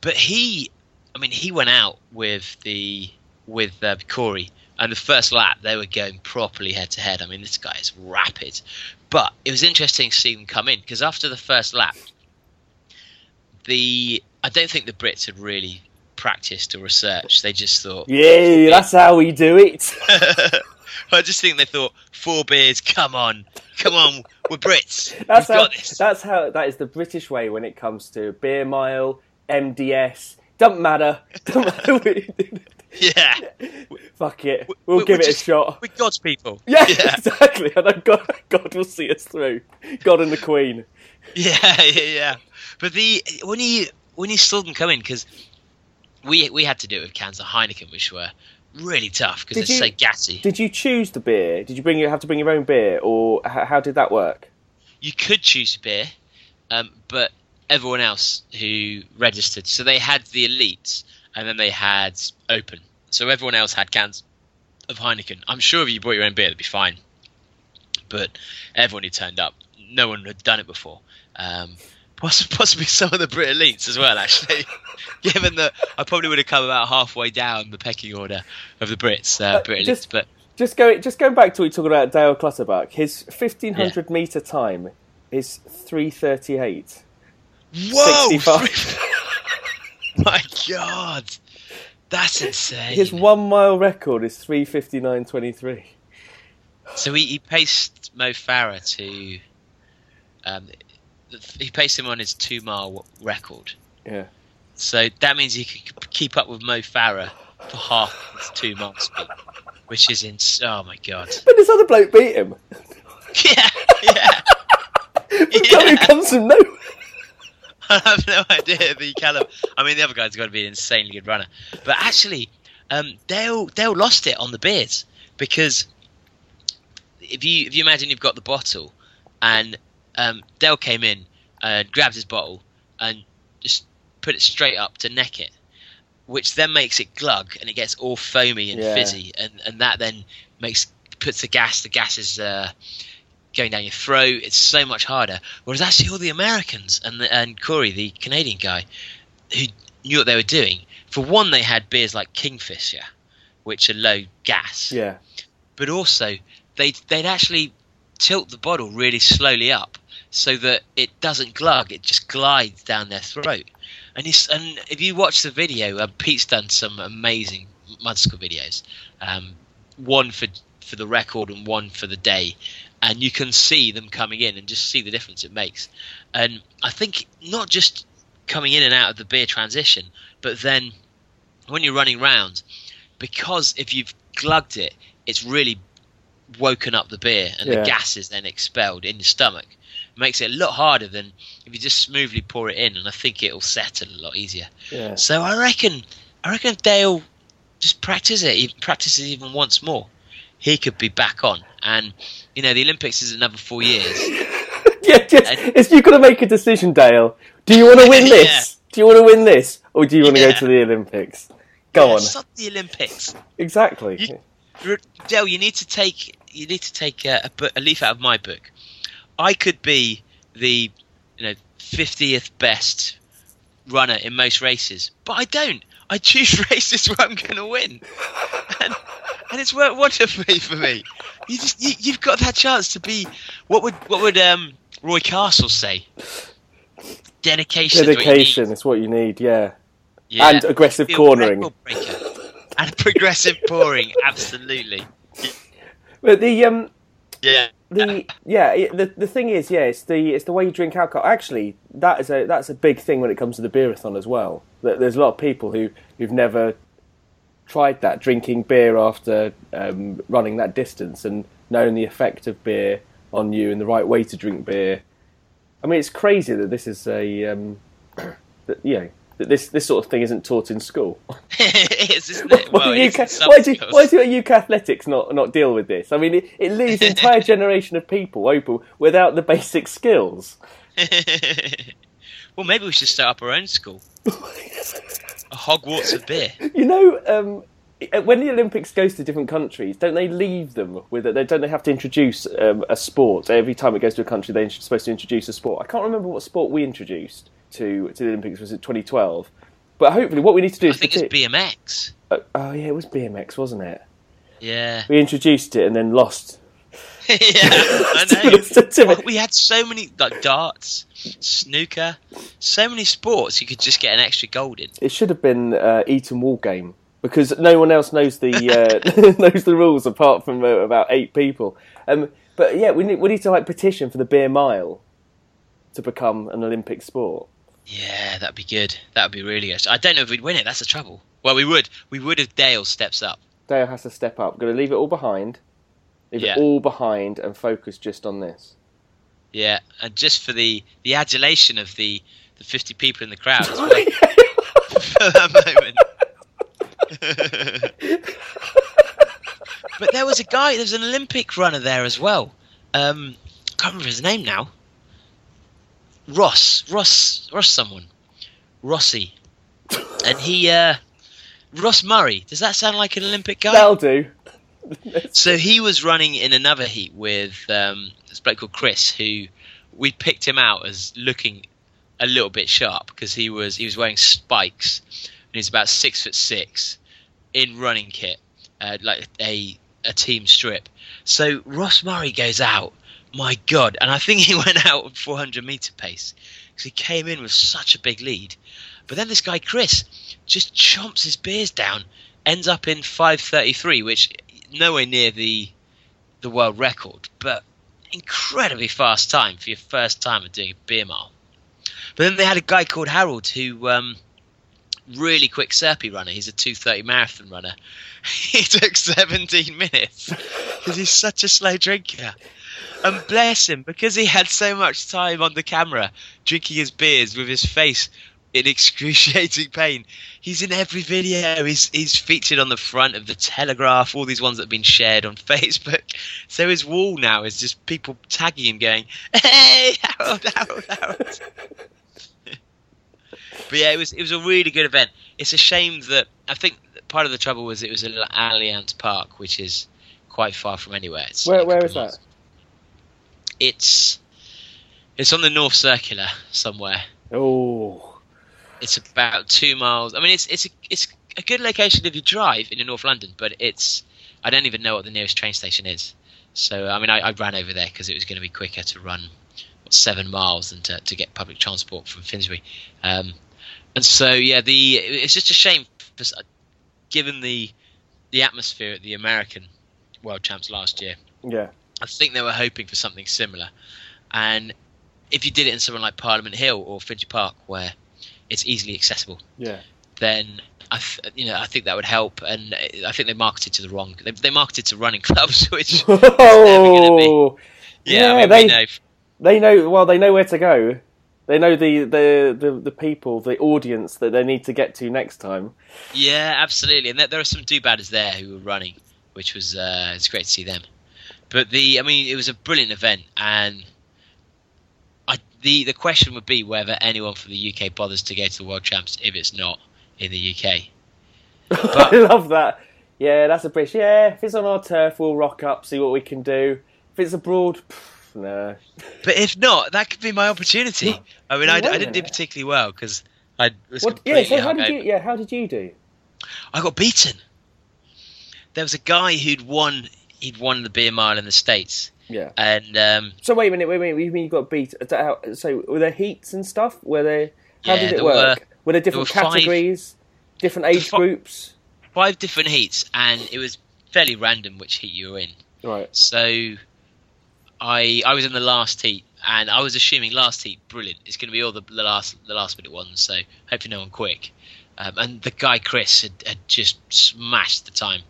but he, I mean, he went out with the with uh, Corey, and the first lap they were going properly head to head. I mean, this guy is rapid, but it was interesting to see them come in because after the first lap, the I don't think the Brits had really practiced or researched. They just thought, Yeah, that's how we do it. I just think they thought four beers. Come on, come on, we're Brits. That's We've how. got this. That's how. That is the British way when it comes to beer mile, MDS. Doesn't matter. Don't matter. Yeah, Fuck it. We- We'll we- give it just- a shot. we're God's people. Yeah, yeah, exactly. And God, God will see us through. God and the Queen. yeah, yeah, yeah. But the when you when you saw them coming because we we had to do it with cans of Heineken, which were really tough because they're you- so gassy. Did you choose the beer? Did you bring your, have to bring your own beer, or how, how did that work? you could choose beer, um, but everyone else who registered, so they had the elites and then they had open. So everyone else had cans of Heineken. I'm sure if you brought your own beer, that'd be fine. But everyone who turned up, no one had done it before. Um, possibly some of the Brit elites as well, actually. Given that I probably would have come about halfway down the pecking order of the Brits, uh, Brit elites. just- But Just go. Just going back to what you talking about Dale Clutterbuck. His fifteen hundred meter time is three thirty eight. whoa! 65. My God, that's insane. His one mile record is three fifty nine twenty three. So he, he paced Mo Farah to. Um, he paced him on his two mile record. Yeah. So that means he could keep up with Mo Farah for half his two mile speed, which is in. Oh my god! But this other bloke beat him. Yeah, yeah. Who comes from nowhere. I have no idea the Callum. I mean, the other guy's got to be an insanely good runner. But actually, um, Dale Dale lost it on the beers because if you if you imagine you've got the bottle and um, Dale came in and grabbed his bottle and just put it straight up to neck it, which then makes it glug and it gets all foamy and Yeah. fizzy, and, and that then makes puts the gas. The gas is uh, going down your throat. It's so much harder. Whereas actually, all the Americans and the, and Corey, the Canadian guy, who knew what they were doing. For one, they had beers like Kingfisher, which are low gas Yeah. but also they'd they'd actually tilt the bottle really slowly up so that it doesn't glug; it just glides down their throat. And it's, and if you watch the video, uh, Pete's done some amazing Mudskill videos, um, one for for the record and one for the day, and you can see them coming in and just see the difference it makes. And I think not just coming in and out of the beer transition, but then when you're running round, because if you've glugged it, it's really woken up the beer and Yeah. the gas is then expelled in your stomach. Makes it a lot harder than if you just smoothly pour it in, and I think it'll settle a lot easier. Yeah. So I reckon, I reckon Dale just practice it, even- practices even once more, he could be back on. And you know, the Olympics is another four years. yeah, just, And- it's, you've got to make a decision, Dale. Do you want to win this? Yeah. Do you want to win this, or do you want to Yeah. go to the Olympics? Go on. It's not the Olympics. Exactly. You- Dale, you need to take you need to take uh, a, a, a leaf out of my book. I could be the you know fiftieth best runner in most races, but I don't. I choose races where I'm going to win, and, and it's worked wonderfully for me. You just you, you've got that chance to be what would what would um, Roy Castle say? Dedication. is what you need. Dedication is what you need. Yeah. Yeah. And aggressive cornering. And progressive pouring, absolutely. But the um Yeah. the yeah the the thing is yeah it's the it's the way you drink alcohol. Actually, that is a that's a big thing when it comes to the beerathon as well. That there's a lot of people who who've never tried that drinking beer after um, running that distance and knowing the effect of beer on you and the right way to drink beer. I mean, it's crazy that this is a um, that you know that this this sort of thing isn't taught in school. it is, isn't it? Why, Well, do it UK, is why, do, schools. why do UK athletics not, not deal with this? I mean, it, it leaves an entire generation of people open without the basic skills. well, maybe we should start up our own school. A Hogwarts of beer. You know, um, when the Olympics goes to different countries, don't they leave them with it? They don't they have to introduce um, a sport every time it goes to a country? They're supposed to introduce a sport. I can't remember what sport we introduced to to the Olympics. Was it 2012? But hopefully, what we need to do I is think it's BMX. oh, oh yeah, it was BMX, wasn't it? Yeah. We introduced it and then lost. yeah, I know. Well, we had so many, like darts, snooker, so many sports you could just get an extra gold in. It should have been uh, Eton Wall game because no one else knows the uh, knows the rules apart from uh, about eight people. Um, but yeah, we need we need to like petition for the beer mile to become an Olympic sport. Yeah, that'd be good. That'd be really good. I don't know if we'd win it. That's the trouble. Well, we would. We would if Dale steps up. Dale has to step up. Going to leave it all behind, leave Yeah. it all behind, and focus just on this. Yeah, and just for the the adulation of the the fifty people in the crowd for that moment. but there was a guy. There was an Olympic runner there as well. Um, I can't remember his name now. Ross, Ross, Ross, someone, Rossi, and he, uh, Ross Murray. Does that sound like an Olympic guy? That'll do. So he was running in another heat with um, this bloke called Chris, who we picked him out as looking a little bit sharp because he was he was wearing spikes and he's about six foot six in running kit, uh, like a a team strip. So Ross Murray goes out, my God, and I think he went out at 400 meter pace because he came in with such a big lead. But then this guy Chris just chomps his beers down, ends up in 5:33, which nowhere near the the world record, but incredibly fast time for your first time of doing a beer mile. But then they had a guy called Harold who um, really quick Serpy runner. He's a 2:30 marathon runner. He took 17 minutes because he's such a slow drinker. And bless him because he had so much time on the camera drinking his beers with his face in excruciating pain. He's in every video. He's he's featured on the front of the Telegraph. All these ones that have been shared on Facebook. So his wall now is just people tagging him, going, "Hey, Harold, Harold, Harold." but yeah, it was it was a really good event. It's a shame that I think part of the trouble was it was at Allianz Park, which is quite far from anywhere. It's Where a where is that? It's it's on the North Circular somewhere. Oh, It's about two miles. I mean, it's it's a, it's a good location if you drive into North London, but it's I don't even know what the nearest train station is. So I mean, I, I ran over there because it was going to be quicker to run what, seven miles than to, to get public transport from Finsbury. Um, and so yeah, the it's just a shame, for, given the the atmosphere at the American World Champs last year. yeah. I think they were hoping for something similar. And if you did it in somewhere like Parliament Hill or Finchley Park, where it's easily accessible, Yeah. then I, th- you know, I think that would help. And I think they marketed to the wrong. They, they marketed to running clubs, which Oh, yeah, Yeah, I mean, they- know. they know. Well, they know where to go. They know the, the, the, the people, the audience that they need to get to next time. Yeah, absolutely. And there, there are some do-badders there who were running, which was uh, it's great to see them. But the, I mean, it was a brilliant event, and I, the the question would be whether anyone from the UK bothers to go to the World Champs if it's not in the UK. But, I love that. Yeah, that's a British. Yeah, if it's on our turf, we'll rock up, see what we can do. If it's abroad, pff, no. But if not, that could be my opportunity. I mean, I, I didn't do particularly well because I was What? Yeah. So how did you? Yeah, how did you do? I got beaten. There was a guy who'd won. He'd won the beer mile in the states, Yeah. and um, So wait a minute. Wait a minute. You mean you got beat? how- So were there heats and stuff? Were there? How Yeah, did it there work? Were, there different were five- categories? Different age fi- groups? five different heats, and it was fairly random which heat you were in. Right. So, I I was in the last heat, and I was assuming last heat, brilliant. It's going to be all the, the last the last minute ones. So hopefully no one quick. Um, and the guy Chris had, had just smashed the time.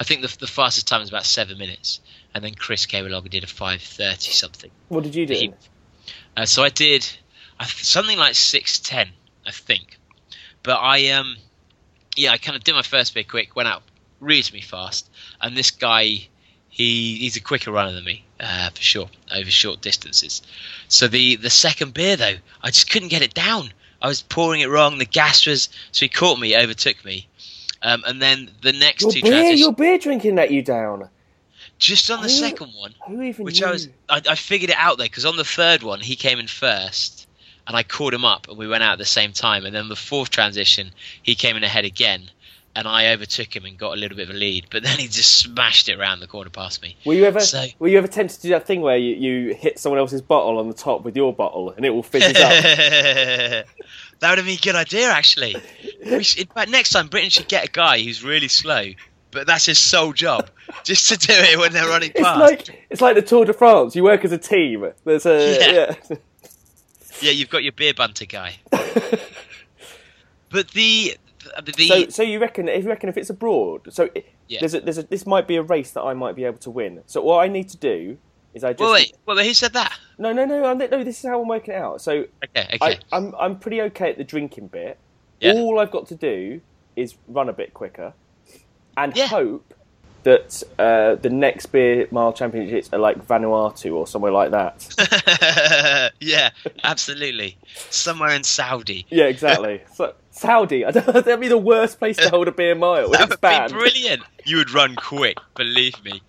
I think the, the fastest time was about seven minutes, and then Chris came along and did a five thirty something. What did you do? He- Uh, so I did I th- something like six ten, I think. But I um yeah, I kind of did my first bit quick, went out reasonably fast, and this guy he he's a quicker runner than me uh, for sure over short distances. So the the second beer though, I just couldn't get it down. I was pouring it wrong. The gas was so he caught me, overtook me. Um, and then the next Your two beer, transitions, your beer drinking let you down. just on the Who- second one, Who even which knew? I was I, I figured it out there because on the third one he came in first and I caught him up and we went out at the same time and then the fourth transition he came in ahead again and I overtook him and got a little bit of a lead but then he just smashed it around the corner past me Were you ever? So- Were you ever tempted to do that thing where you, you hit someone else's bottle on the top with your bottle and it all fizzes up? that would have been a good idea actually should, in fact next time Britain should get a guy who's really slow but that's his sole job just to do it when they're running It's past like it's like the Tour de France. You work as a team. There's a Yeah. yeah. yeah you've got your beer bunter guy but the the, so so you reckon if you reckon if it's abroad, so it, Yeah. there's a, there's a, this might be a race that I might be able to win. So what I need to do is I just Well, wait, well, who said that? no no no I'm- no this is how I'm working it out. So Okay, I, okay. I'm I'm pretty okay at the drinking bit. Yeah. All I've got to do is run a bit quicker, and Yeah. hope that uh, the next beer mile championships are like Vanuatu or somewhere like that. yeah, absolutely. Somewhere in Saudi. yeah, exactly. So Saudi, I don't, that'd be the worst place to hold a beer mile. That would banned. be brilliant. You would run quick, believe me.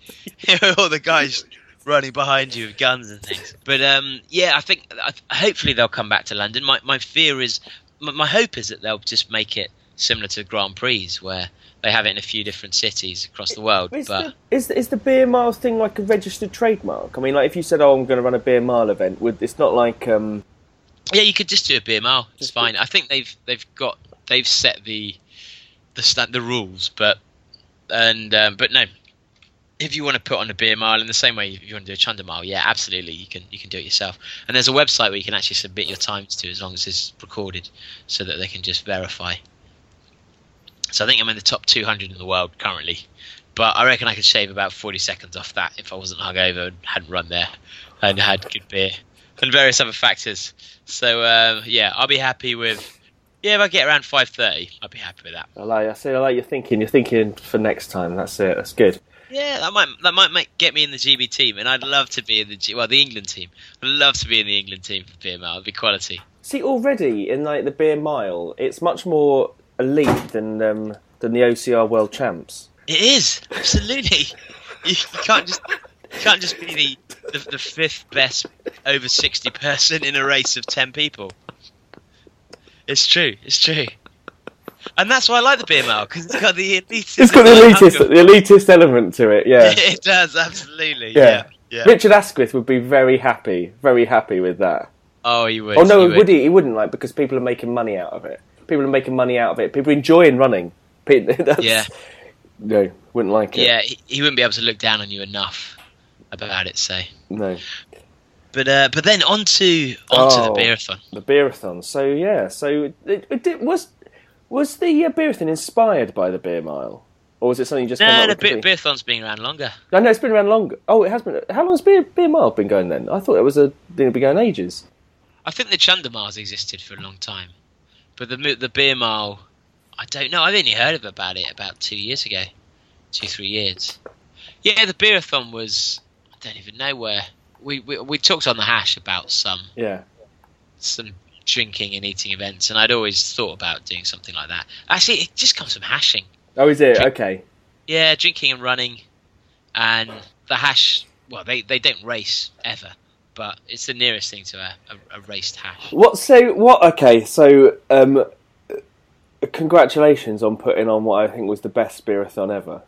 All the guys running behind you with guns and things. But um, yeah, I think hopefully they'll come back to London. My my fear is, my, my hope is that they'll just make it similar to Grand Prix, where they have it in a few different cities across the world. Is, But the, is, is the beer miles thing like a registered trademark? I mean, like if you said, "Oh, I'm going to run a beer mile event," would it's not like um, Yeah, you could just do a beer mile. It's Just fine. I think they've they've got they've set the the the rules, but and um, but no, if you want to put on a beer mile in the same way you want to do a chunder mile, yeah, absolutely, you can you can do it yourself. And there's a website where you can actually submit your times to as long as it's recorded, so that they can just verify. So I think I'm in the top 200 in the world currently, but I reckon I could shave about 40 seconds off that if I wasn't hungover and hadn't run there and had good beer and various other factors. So uh, yeah, I'll be happy with. Yeah, if I get around five thirty, I'll be happy with that. I like. I see. I like your thinking. You're thinking for next time. That's it. That's good. Yeah, that might that might make, get me in the GB team, and I'd love to be in the G, well the England team. I'd love to be in the England team for beer mile. It'd be quality. See, already in like the beer mile, it's much more elite than um, than the OCR World Champs. It is absolutely. you, can't just you can't just be the, the the fifth best over sixty person in a race of ten people. It's true. It's true. And that's why I like the mile because it's got the elitist. It's got the elitist, the elitist element to it. Yeah, it does absolutely. Yeah. Yeah. yeah. Richard Asquith would be very happy, very happy with that. Oh, he would. Oh no, he would he? He wouldn't like because people are making money out of it. People are making money out of it. People are enjoying running. That's, Yeah. No, wouldn't like it. Yeah, he, he wouldn't be able to look down on you enough about it. So, No. but uh, but then on to on to Oh. the beerathon. The beerathon. So yeah. So it, it, did- was was the uh, beerathon inspired by the beer mile, or was it something you just? No, up the be- beerathon's been around longer. No, no, it's been around longer. Oh, it has been. How long has beer beer mile been going then? I thought it was a thing been going ages. I think the Chunder Miles existed for a long time, but the the beer mile, I don't know. I've only heard of about it about two years ago, two three years. Yeah, the beerathon was. I don't even know where we we, we talked on the hash about some Yeah. some drinking and eating events, and I'd always thought about doing something like that. Actually, it just comes from hashing. Oh, is it? Okay. Yeah, drinking and running, and the hash. Well, they they don't race ever, but it's the nearest thing to a, a, a raced hash. What? So what? Okay. So um, congratulations on putting on what I think was the best beerathon ever.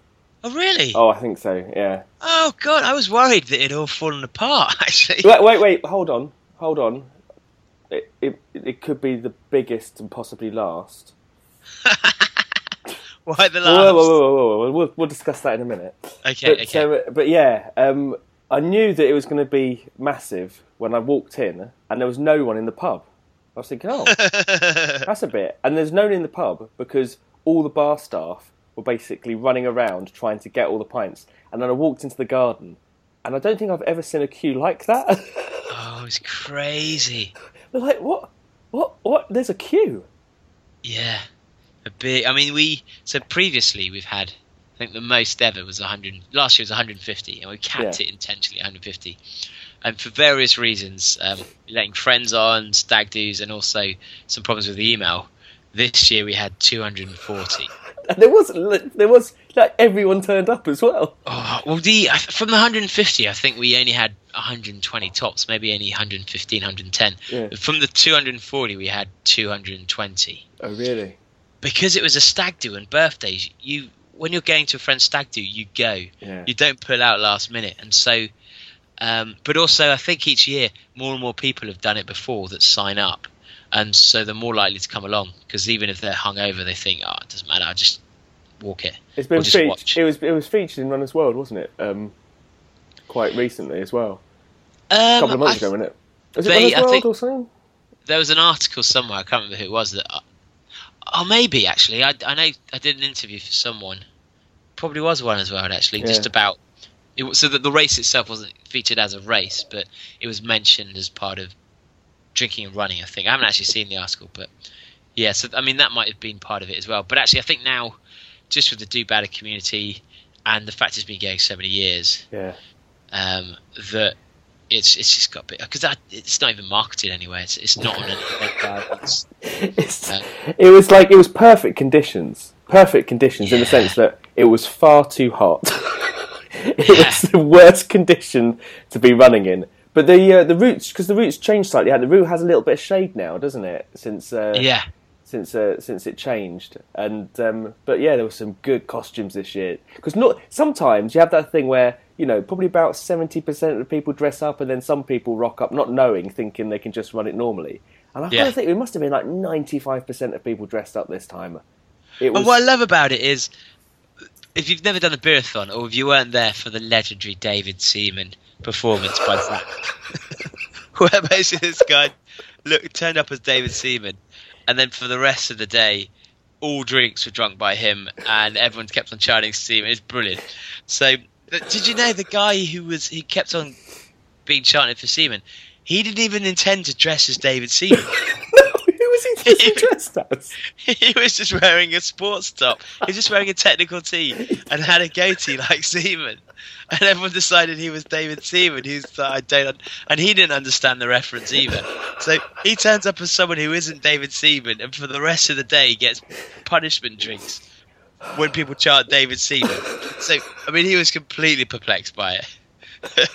Oh, really? Oh, I think so. Yeah. Oh God, I was worried that it'd all fallen apart. Actually, Wait, wait, wait. Hold on. Hold on. It, it it could be the biggest and possibly last. why the last? whoa, whoa, whoa, whoa, whoa. We'll, we'll discuss that in a minute. Okay, But, okay. um, but yeah, um, I knew that it was going to be massive when I walked in, and there was no one in the pub. I was thinking, oh, that's a bit. And there's no one in the pub because all the bar staff were basically running around trying to get all the pints. And then I walked into the garden, and I don't think I've ever seen a queue like that. oh, it's crazy. They're like, what? What? What? There's a queue. Yeah, a bit. I mean, we so previously we've had. I think the most ever was 100. Last year was 150, and we capped Yeah. it intentionally 150. And for various reasons, um, letting friends on, stag do's, and also some problems with the email. This year we had 240. And there was, there was, like, everyone turned up as well. Oh, well, the from the 150, I think we only had 120 tops, maybe only 115, 110. Yeah. From the 240, we had 220. Oh, really? Because it was a stag do and birthdays, you when you're going to a friend's stag do, you go. Yeah. You don't pull out last minute, and so. Um, but also, I think each year more and more people have done it before that sign up, and so they're more likely to come along because even if they're hungover, they think, "Oh, it doesn't matter. I'll just walk it." It's been featured. It was it was featured in Runners World, wasn't it? Um, quite recently as well. Um, A couple of months I- ago, wasn't it? Was it they- Runners I World think- or something? there was an article somewhere. I can't remember who it was. That oh, maybe actually, I, I know I did an interview for someone. Probably was one as well. Actually, just about it. was- So that the race itself wasn't featured as a race, but it was mentioned as part of drinking and running. I think I haven't actually seen the article, but yeah. So I mean, that might have been part of it as well. But actually, I think now, just with the Do Better community and the fact it's been going so many years, Yeah. um, that it's it's just got a bit because it's not even marketed anywhere. It's, it's not on an. It's, It's, Uh, it was like it was perfect conditions. Perfect conditions in the sense that it was far too hot. it Yeah. was the worst condition to be running in. But the uh, the routes because the routes changed slightly. The route has a little bit of shade now, doesn't it? Since uh, yeah, since uh, since it changed. And um, but yeah, there were some good costumes this year. Because not sometimes you have that thing where you know probably about seventy percent of people dress up, and then some people rock up not knowing, thinking they can just run it normally. And I Yeah. kind of think it must have been like ninety five percent of people dressed up this time. It was and what I love about it is if you've never done a beerathon or if you weren't there for the legendary David Seaman performance by Zach, where basically this guy look turned up as David Seaman, and then for the rest of the day. All drinks were drunk by him, and everyone kept on chanting Seaman. It's brilliant. So, did you know the guy who was he kept on being chanted for Seaman. He didn't even intend to dress as David Seaman. Was he he dressed as? he was just wearing a sports top. He was just wearing a technical tee and had a goatee like Seaman. And everyone decided he was David Seaman. He's like, I don't, and he didn't understand the reference either. So he turns up as someone who isn't David Seaman, and for the rest of the day gets punishment drinks when people chant David Seaman. So I mean, he was completely perplexed by it.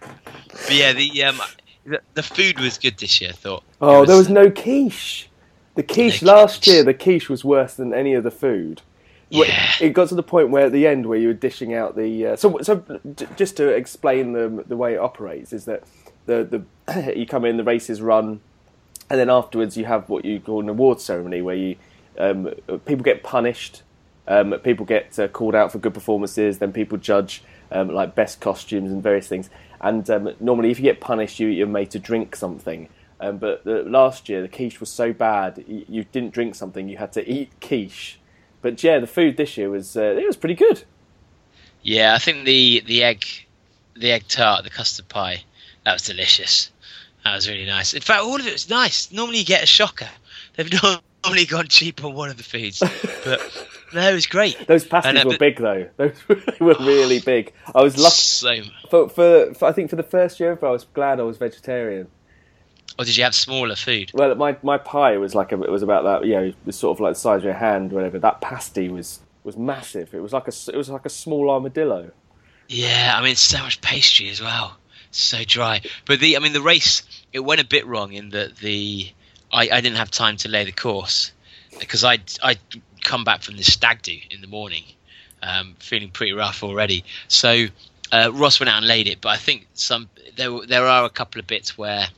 but yeah, the um, the, the food was good this year. I thought. Oh, It there was no quiche. The quiche No last quiche. year, the quiche was worse than any of the food. Yeah. It got to the point where at the end, where you were dishing out the. Uh, so, so just to explain the the way it operates is that the the you come in, the races run, and then afterwards you have what you call an award ceremony where you um, people get punished, um, people get uh, called out for good performances, then people judge um, like best costumes and various things. And um, normally, if you get punished, you, you're made to drink something. Um, but the, last year, the quiche was so bad, you, you didn't drink something; you had to eat quiche. But yeah, the food this year was uh, it was pretty good. Yeah, I think the the egg the egg tart, the custard pie, that was delicious. That was really nice. In fact, all of it was nice. Normally, you get a shocker. They've normally gone cheap on one of the foods, but no, it was great. Those pasties And, uh, were big though; those were really big. I was lucky So, for, for, for I think for the first year, I was glad I was vegetarian. or did you have smaller food? Well, my my pie was like a, it was about that. You know, it was sort of like the size of your hand, whatever. That pasty was was massive. It was like a it was like a small armadillo. Yeah, I mean, so much pastry as well. So dry. But the, I mean, the race, it went a bit wrong in that the, I, I didn't have time to lay the course because I'd, I'd come back from the stag do in the morning, um, feeling pretty rough already. So uh, Ross went out and laid it, but I think some there there are a couple of bits where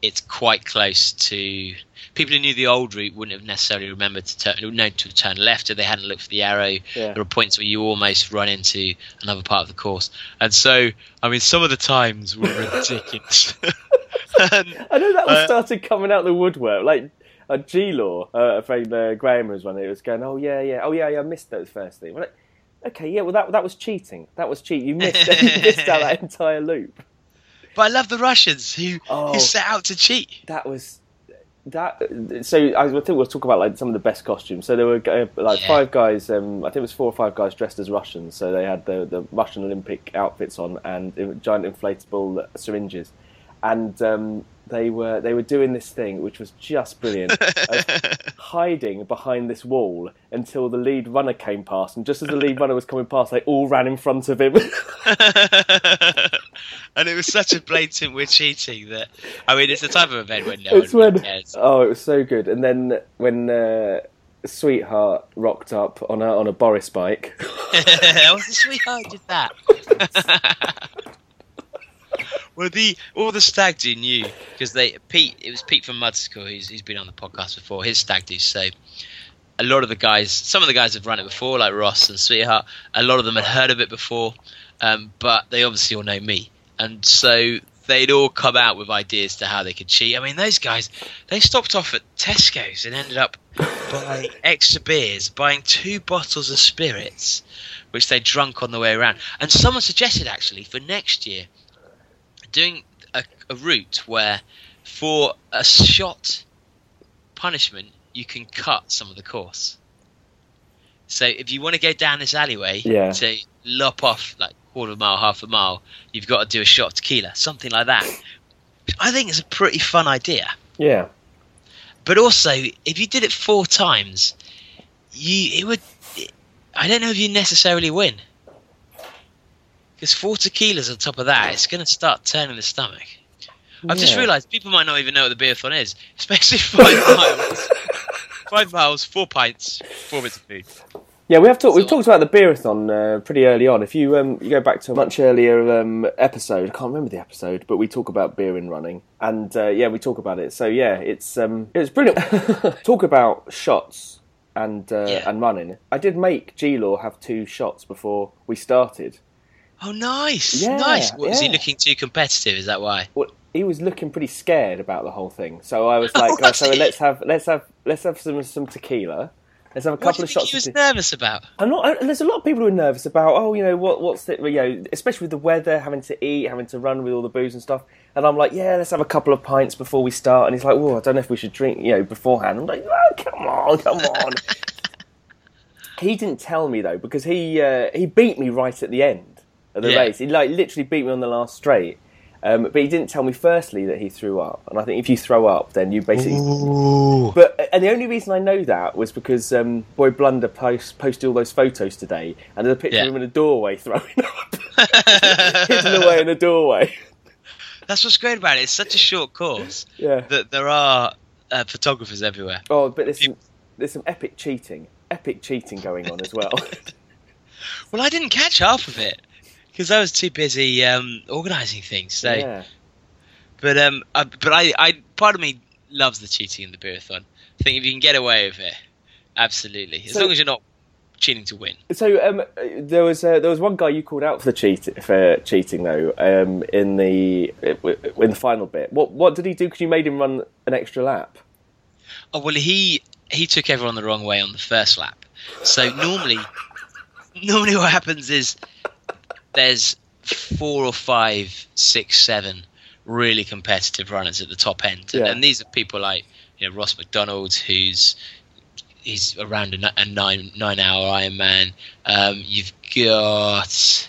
it's quite close to people who knew the old route wouldn't have necessarily remembered to turn known to turn left if they hadn't looked for the arrow. Yeah. There are points where you almost run into another part of the course, and so I mean some of the times were ridiculous. And, I know that was Uh, started coming out the woodwork. Like a G Law, uh, a friend uh, Graham was running. It was going, oh yeah, yeah, oh yeah, yeah. I missed those first thing. Well, like, okay, yeah. Well, that that was cheating. That was cheat. You missed you missed out that entire loop. but I love the Russians who Oh. who set out to cheat. That was that. So I think we'll talk about like some of the best costumes. So there were uh, like Yeah. five guys. Um, I think it was four or five guys dressed as Russians. So they had the the Russian Olympic outfits on and giant inflatable syringes, and um, they were they were doing this thing which was just brilliant. of hiding behind this wall until the lead runner came past, and just as the lead runner was coming past, they all ran in front of him. and it was such a blatant we're cheating that I mean it's the type of event when no it's one when cares. oh, it was so good. And then when uh, Sweetheart rocked up on a on a Boris bike, I was the sweetheart did that. Well, the all the stag do knew because they Pete. It was Pete from Mudsicle who's who's been on the podcast before. His stag do so. A lot of the guys, some of the guys have run it before, like Ross and Sweetheart. A lot of them had heard of it before, um, but they obviously all know me, and so they'd all come out with ideas to how they could cheat. I mean, those guys, they stopped off at Tesco's and ended up buying extra beers, buying two bottles of spirits, which they drunk on the way around. And someone suggested actually for next year doing a, a route where for a shot punishment you can cut some of the course. So if you want to go down this alleyway Yeah. to lop off like quarter of a mile, half a mile, you've got to do a shot tequila, something like that. I think it's a pretty fun idea. yeah, But also, if you did it four times, you it would. I don't know if you necessarily win. Because four tequilas on top of that, it's going to start turning the stomach. I've just realised people might not even know what the beerathon is, especially five miles. Five miles, four pints, four bits of food. Yeah, we have talked. We've talked about the beerathon uh, pretty early on. If you um, you go back to a much earlier um, episode, I can't remember the episode, but we talk about beer in running, and uh, yeah, we talk about it. So yeah, it's um, it's brilliant. talk about shots and uh, Yeah. and running. I did make G Law have two shots before we started. Oh, nice, Yeah, nice. What, Was he looking too competitive? Is that why? Well, he was looking pretty scared about the whole thing. So I was like, "Oh, so let's have let's have let's have some some tequila, Let's have a couple of shots. he was nervous about? I'm not. I, there's a lot of people who are nervous about. Oh, you know what? What's the? You know, especially with the weather, having to eat, having to run with all the booze and stuff. And I'm like, yeah, let's have a couple of pints before we start. And he's like, well, I don't know if we should drink, you know, beforehand. I'm like, oh, come on, come on. he didn't tell me though because he uh, he beat me right at the end of the Yeah. race. He like literally beat me on the last straight. Um, but he didn't tell me firstly that he threw up. And I think if you throw up, then you basically Ooh. but and the only reason I know that was because um, Boy Blunder post, posted all those photos today, and there's a picture Yeah. of him in a doorway throwing up, hidden away in a doorway. That's what's great about it. It's such a short course Yeah. that there are uh, photographers everywhere. Oh, but there's some, there's some epic cheating, epic cheating going on as well. Well, I didn't catch half of it because I was too busy um, organising things. So, yeah. but um, I, but I, I, part of me loves the cheating in the beerathon. I think if you can get away with it, absolutely, as So- long as you're not cheating to win. So um, there was uh, there was one guy you called out for the cheat for cheating though um, in the in the final bit. What what did he do? Because you made him run an extra lap. Oh well, he he took everyone the wrong way on the first lap. So normally, normally what happens is there's four or five, six, seven really competitive runners at the top end, and, Yeah. and these are people like you know Ross McDonald, who's he's around a, a nine nine hour Ironman. Um, you've got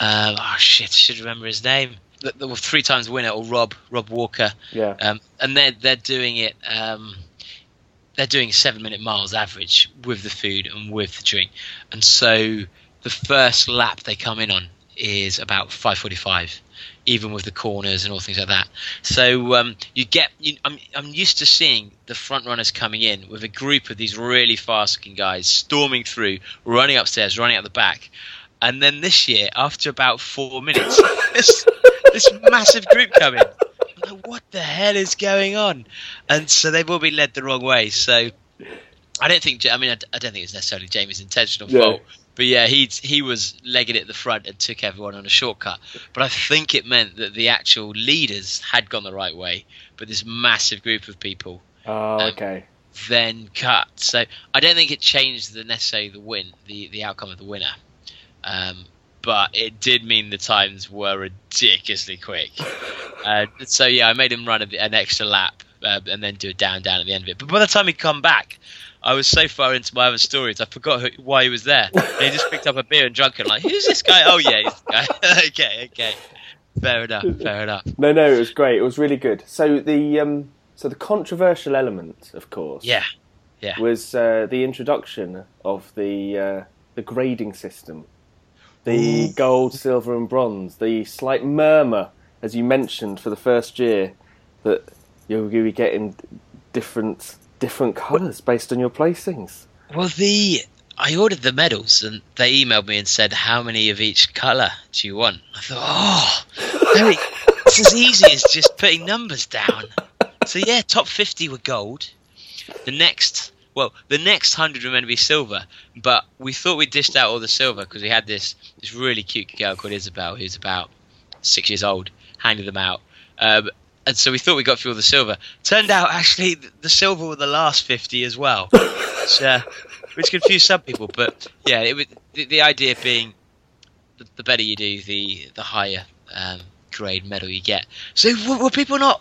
um, oh shit, I should remember his name. The, the three times winner, or Rob Rob Walker. Yeah. Um, and they're they're doing it. Um, they're doing seven minute miles average with the food and with the drink, and so the first lap they come in on is about five forty five, even with the corners and all things like that. So um, you get. You, I'm I'm used to seeing the front runners coming in with a group of these really fast looking guys storming through, running upstairs, running out the back. And then this year, after about four minutes, this, this massive group coming. like, what the hell is going on? And so they've all been led the wrong way. So I don't think. I mean, I, don't think it's necessarily Jamie's intentional Yeah. But yeah, he he was legging it at the front and took everyone on a shortcut. But I think it meant that the actual leaders had gone the right way, but this massive group of people Oh, Um, okay. then cut. So I don't think it changed the necessarily the win, the the outcome of the winner. Um, but it did mean the times were ridiculously quick. Uh, so yeah, I made him run a, an extra lap uh, and then do a down down at the end of it. But by the time he'd come back, I was so far into my other stories, I forgot who, why he was there. And he just picked up a beer and drunk it. Like, who's this guy? Oh yeah, he's guy. okay, okay, fair enough, fair enough. No, no, it was great. It was really good. So the um, so the controversial element, of course, Yeah, yeah, was uh, the introduction of the uh, the grading system, the gold, silver, and bronze. The slight murmur, as you mentioned, for the first year, that you'll be getting different different colours based on your placings. Well, the I ordered the medals and they emailed me and said, "How many of each color do you want?" I thought, "Oh, it's as easy as just putting numbers down." So yeah, top fifty were gold. The next, well, the next hundred were meant to be silver, but we thought we dished out all the silver because we had this this really cute girl called Isabel who's about six years old, handed them out. Um, and so we thought we got through all the silver. Turned out, actually, the silver were the last 50 as well. which, uh, which confused some people. But yeah, it was, the, the idea being the, the better you do, the the higher um, grade medal you get. So w- were people not.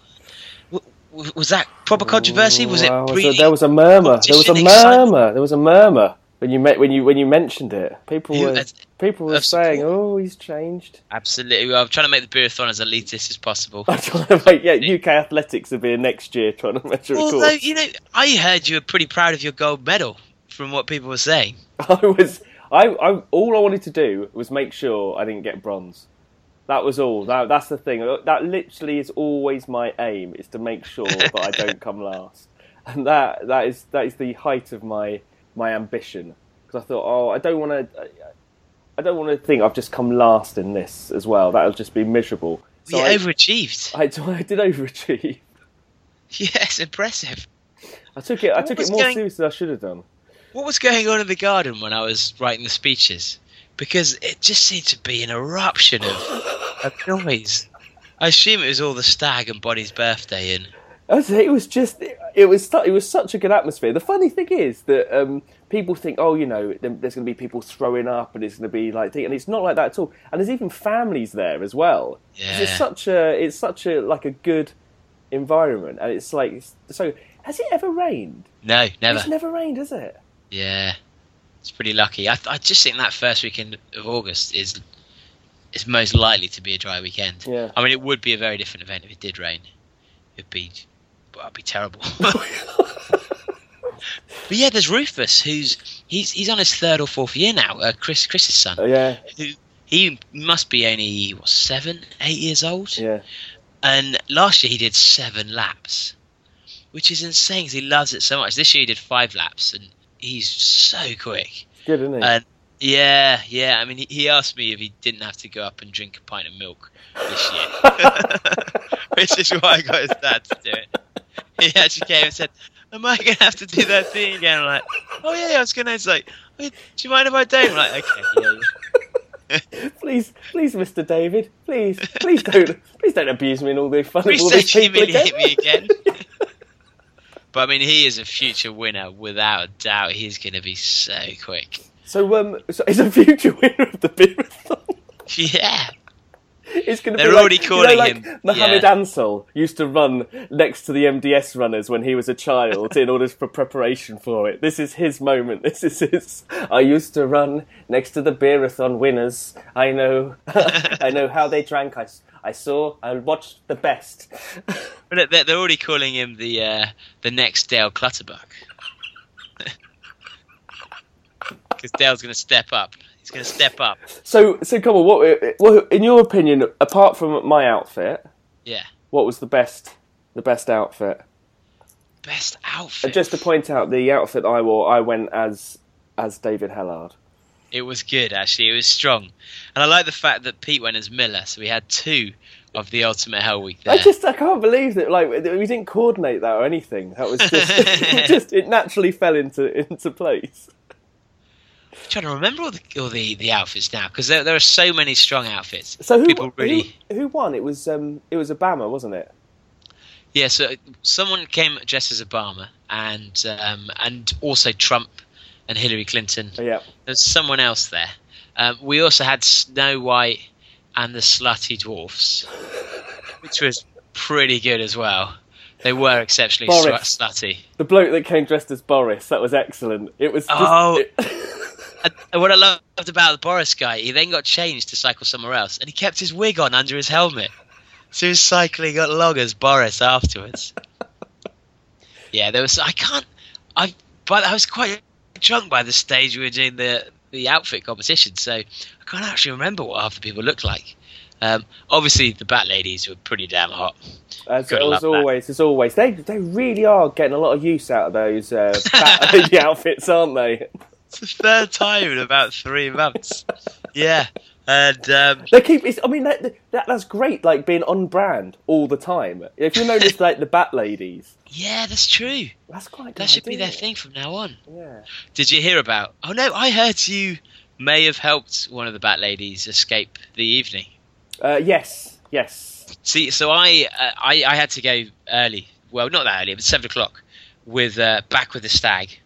w- w- Was that proper controversy? Was it so there was a murmur. There was a excitement? murmur. There was a murmur when you met when you when you mentioned it. People were uh, people were saying, "Oh, he's changed." Absolutely. Well, I'm trying to make the beerathon as elitist as possible. I'm trying to make, yeah, UK athletics will be next year trying to measure Although, you know, I heard you were pretty proud of your gold medal from what people were saying. I was, I, I, all I wanted to do was make sure I didn't get bronze. That was all. That, that's the thing. That literally is always my aim: is to make sure that I don't come last. And that, that is, that is the height of my, my ambition. Because I thought, oh, I don't want to, I don't want to think I've just come last in this as well. That'll just be miserable. So you I, overachieved. I, I did overachieve. Yes, impressive. I took it. I What took it more going- seriously than I should have done. What was going on in the garden when I was writing the speeches? Because it just seemed to be an eruption of, of noise. I assume it was all the stag and Bonnie's birthday and I was, it was just it was it was such a good atmosphere. The funny thing is that um, people think, oh, you know, there's going to be people throwing up, and it's going to be like, and it's not like that at all. And there's even families there as well. 'Cause It's such a it's such a like a good environment, and it's like so. Has it ever rained? No, never. It's never rained, has it? Yeah, it's pretty lucky. I, I just think that first weekend of August is is most likely to be a dry weekend. Yeah. I mean, it would be a very different event if it did rain. It'd be, well, it'd be terrible. but yeah, there's Rufus, who's he's he's on his third or fourth year now. Uh, Chris Chris's son, Oh, yeah, who he must be only what seven, eight years old. yeah. And last year he did seven laps, which is insane 'cause he loves it so much. This year he did five laps, and he's so quick. Good, isn't it? And yeah, yeah. I mean, he, he asked me if he didn't have to go up and drink a pint of milk this year, which is why I got his dad to do it. He actually came and said, "Am I to have to do that thing again?" I'm like, "Oh yeah, yeah, I was to." It's like, "Oh, "Do you mind if I don't?" I'm like, "Okay." Yeah, yeah. please, please, Mr. David, please, please don't, please don't abuse me in all the fun Please all don't humiliate me again. but I mean, he is a future winner without a doubt. He's going to be so quick. So, um, so is a future winner of the Beerathon. Yeah. It's going to They're be like, already you know, like him- Mohammed yeah. Ansel used to run next to the MDS runners when he was a child in order for preparation for it. This is his moment. This is his. I used to run next to the Beerathon winners. I know. I know how they drank. I, I saw. I watched the best. But they're, they're already calling him the uh, the next Dale Clutterbuck. Because Dale's going to step up. He's going to step up. So, so come on. What, what, in your opinion, apart from my outfit, Yeah. what was the best, the best outfit? Best And outfit. just to point out, the outfit I wore, I went as as David Hellard. It was good, actually. It was strong. And I like the fact that Pete went as Miller, so we had two of the Ultimate Hell Week there. I just I can't believe that like we didn't coordinate that or anything. That was just it just it naturally fell into into place. I'm trying to remember all the, all the, the outfits now, because there, there are so many strong outfits. So who People really. who, who won? It was um it was Obama, wasn't it? Yeah, so someone came dressed as Obama, and um, and also Trump and Hillary Clinton. Oh, yeah. There's someone else there. Um, we also had Snow White and the Slutty Dwarfs, which was pretty good as well. They were exceptionally Boris. slutty. The bloke that came dressed as Boris, that was excellent. It was just, Oh. it- And what I loved about the Boris guy, he then got changed to cycle somewhere else, and he kept his wig on under his helmet. So he was cycling along as Boris afterwards. yeah, there was. I can't. I but I was quite drunk by the stage we were doing the the outfit competition, so I can't actually remember what half the people looked like. Um, obviously, the Bat Ladies were pretty damn hot. as, as that. always, as always, they they really are getting a lot of use out of those uh, bat- outfits, aren't they? It's the third time in about three months. Yeah, and um, They keep. It's, I mean, that, that that's great. Like being on brand all the time. If you notice, like the Bat Ladies, yeah, that's true. that's quite. good That should be their thing from now on. Yeah. Did you hear about? Oh no, I heard you may have helped one of the Bat Ladies escape the evening. Uh, yes. Yes. See, so I, uh, I I had to go early. Well, not that early, but seven o'clock, with uh, back with the stag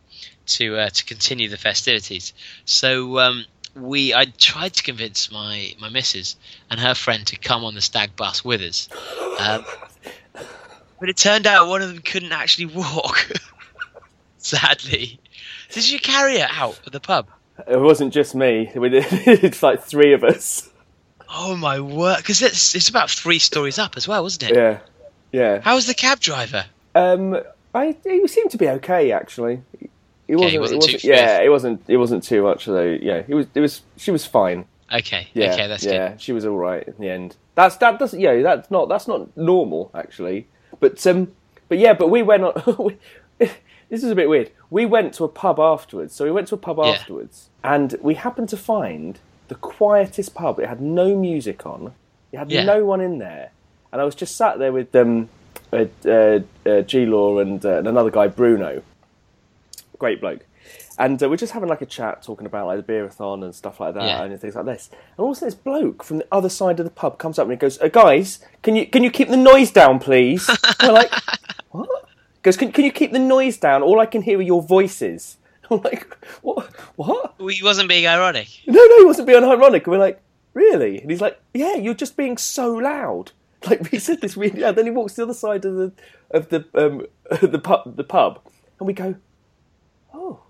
to uh, to continue the festivities. So um, we, I tried to convince my my missus and her friend to come on the stag bus with us, um, but it turned out one of them couldn't actually walk. Sadly, did you carry her out of the pub? It wasn't just me. We did- It's like three of us. Oh my word! Because it's it's about three stories up as well, wasn't it? Yeah. Yeah. How was the cab driver? Um, I he seemed to be okay actually. He wasn't. he wasn't it wasn't yeah, it wasn't. It wasn't too much though. Yeah, he was. It was. She was fine. Okay, Yeah. okay, that's yeah, good. she was all right in the end. That's that doesn't. Yeah, that's not. That's not normal actually. But um. But yeah. But we went on. this is a bit weird. We went to a pub afterwards. So we went to a pub Yeah. afterwards, and we happened to find the quietest pub. It had no music on. It had Yeah. no one in there, and I was just sat there with um, uh, uh, uh, G Law and, uh, and another guy, Bruno. Great bloke. And uh, we're just having like a chat, talking about like the beerathon and stuff like that, Yeah. and things like this. And all of a sudden, this bloke from the other side of the pub comes up and he goes, uh, "Guys, can you can you keep the noise down, please?" we're like, "What?" He goes, can, "Can you keep the noise down? All I can hear are your voices." I'm like, "What? What?" Well, he wasn't being ironic. No, no, he wasn't being ironic. And we're like, "Really?" And he's like, "Yeah, you're just being so loud." Like we said this really loud. Then he walks to the other side of the of the um the pub the pub, and we go, "Oh."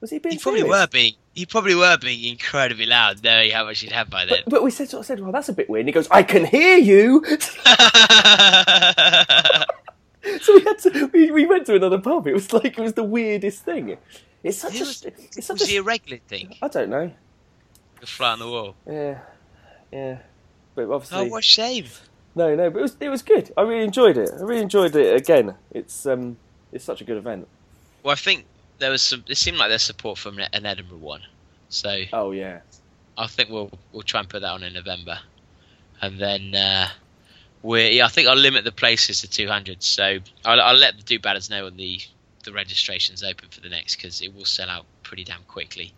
Was he being He probably serious? were being. He probably were being incredibly loud, knowing how much he'd had by then. But we said, sort of said, well, that's a bit weird. And he goes, I can hear you. so we had to, we, we went to another pub. It was like, it was the weirdest thing. It's such It a, was- it's such Was he a, a regular thing? I don't know. The fly on the wall. Yeah, yeah. But Oh, obviously, what a shame. no, no. But it was, it was good. I really enjoyed it. I really enjoyed it again. It's, um, it's such a good event. Well, I think there was some. It seemed like there's support from an Edinburgh one, so Oh yeah, I think we'll we'll try and put that on in November, and then uh, we. Yeah, I think I'll limit the places to 200. So I'll, I'll let the do batters know when the the registration's open for the next because it will sell out pretty damn quickly,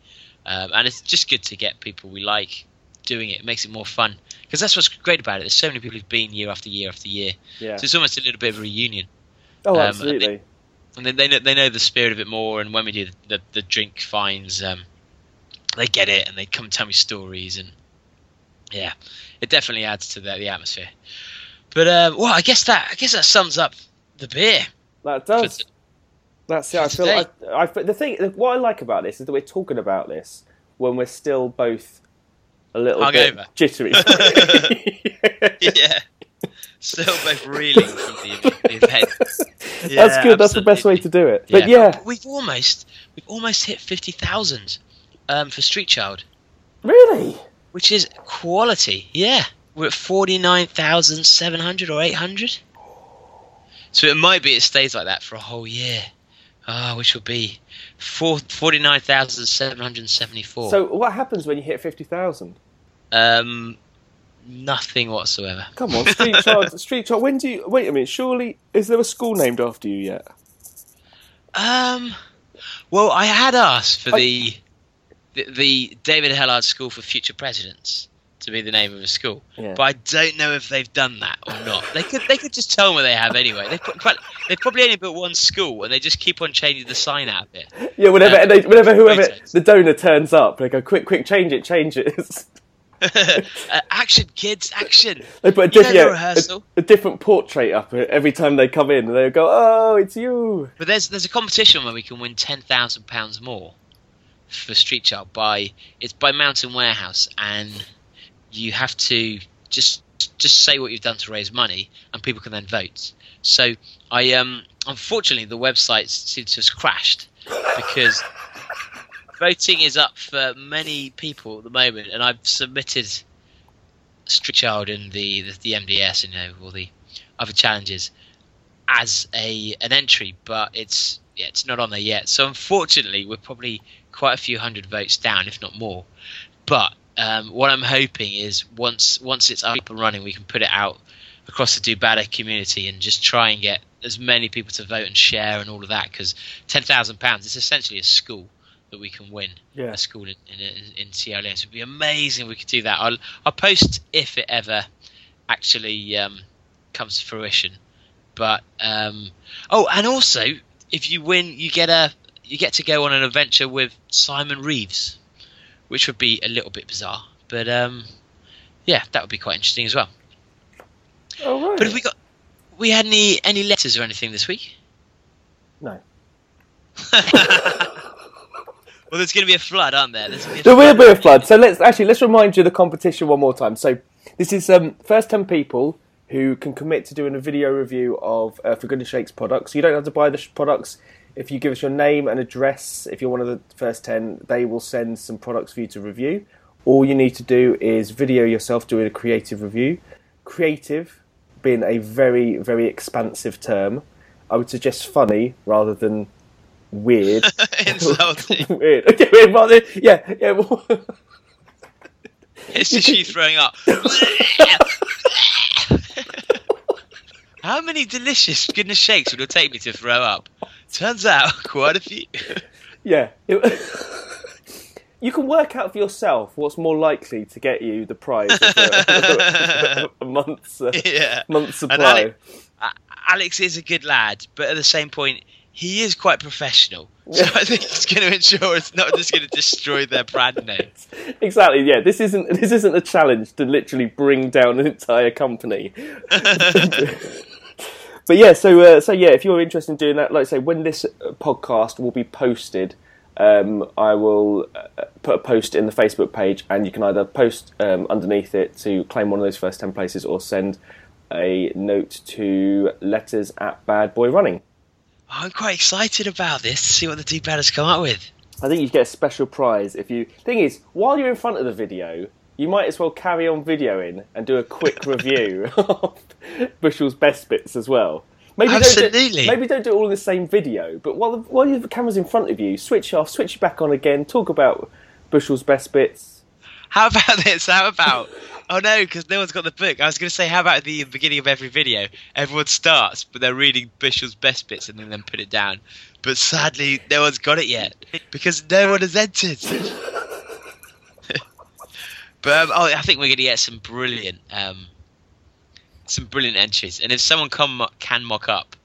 um, and it's just good to get people we like doing it. It makes it more fun because that's what's great about it. There's so many people who've been year after year after year, yeah. so it's almost a little bit of a reunion. Oh, um, absolutely. And then they know they know the spirit of it more. And when we do the the, the drink finds, um, they get it and they come tell me stories, and yeah, it definitely adds to the, the atmosphere. But um, well, I guess that I guess that sums up the beer. That does. t- That's it. I feel. today. I, I, the thing, what I like about this is that we're talking about this when we're still both a little Hungover. bit jittery. yeah, still both reeling from the, the event. That's Yeah, good. That's the best way to do it. But yeah, we've almost we've almost hit fifty thousand um, for Street Child. really. which is quality. Yeah, we're at forty nine thousand seven hundred or eight hundred. So it might be it stays like that for a whole year, ah, which will be four, 49,774. So what happens when you hit fifty thousand? um, nothing whatsoever. Come on, Street Child. Street Child. When do you wait a minute? Surely, is there a school named after you yet? Um, well, I had asked for I- the, the the David Hellard School for Future Presidents to be the name of a school, Yeah. but I don't know if they've done that or not. They could they could just tell me they have anyway. They put, they probably only built one school and they just keep on changing the sign out of it. Yeah, whenever Um, they, whenever whoever photos. the donor turns up, they go quick, quick, change it, change it. uh, action, kids, action! they put a, diff- yeah, a, a different portrait up every time they come in, and they go, "Oh, it's you." But there's there's a competition where we can win ten thousand pounds more for Street Child by it's by Mountain Warehouse, and you have to just just say what you've done to raise money, and people can then vote. So I um unfortunately the website seems to have crashed because voting is up for many people at the moment, and I've submitted Street Child and the the, the MDS, and you know, all the other challenges as a an entry, but it's yeah, it's not on there yet. So unfortunately, we're probably quite a few hundred votes down, if not more. But um, what I'm hoping is once once it's up and running, we can put it out across the Better community and just try and get as many people to vote and share and all of that. Because ten thousand pounds is essentially a school that we can win Yeah. a school in, in, in Sierra Leone. It'd be amazing if we could do that. I'll I'll post if it ever actually um, comes to fruition. But um, oh, and also if you win, you get a you get to go on an adventure with Simon Reeves, which would be a little bit bizarre. But um, yeah, that would be quite interesting as well. Oh right. But have we got we had any any letters or anything this week? No. well, there's going to be a flood, aren't there? There's gonna be a There will be a flood. So let's actually let's remind you of the competition one more time. So this is um, first ten people who can commit to doing a video review of uh, For Goodness Shakes products. You don't have to buy the sh- products. If you give us your name and address, if you're one of the first ten, they will send some products for you to review. All you need to do is video yourself doing a creative review. Creative being a very very expansive term. I would suggest funny rather than weird. Insulting. weird. Okay, weird, rather, yeah, yeah. well- It's just you throwing up. How many delicious goodness shakes would it take me to throw up? Turns out, quite a few. Yeah. You can work out for yourself what's more likely to get you the prize of a, a month's, uh, yeah. month's supply. Ale- A- Alex is a good lad, but at the same point, he is quite professional. So I think he's going to ensure it's not just going to destroy their brand name. Exactly. Yeah. This isn't this isn't a challenge to literally bring down an entire company. but yeah. So uh, so yeah. If you're interested in doing that, like I say, when this uh, podcast will be posted, um, I will uh, put a post in the Facebook page, and you can either post um, underneath it to claim one of those first ten places, or send a note to letters at Bad Boy Running. I'm quite excited about this to see what the two batters come up with. I think you get a special prize if you. Thing is, while you're in front of the video, you might as well carry on videoing and do a quick review of Bushell's best bits as well. Maybe Don't Absolutely. do, maybe don't do it all in the same video, but while the, while the camera's in front of you, switch off, switch it back on again, talk about Bushell's best bits. How about this? How about? Oh no, because no one's got the book. I was going to say, how about the beginning of every video, everyone starts, but they're reading Bushell's best bits and then, then put it down. But sadly, no one's got it yet because no one has entered. but um, oh, I think we're going to get some brilliant, um, some brilliant entries. And if someone come, can mock up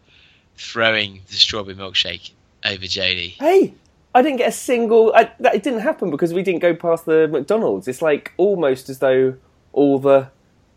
throwing the strawberry milkshake over Jody, Hey, I didn't get a single. I, that it didn't happen because we didn't go past the McDonald's. It's like almost as though all the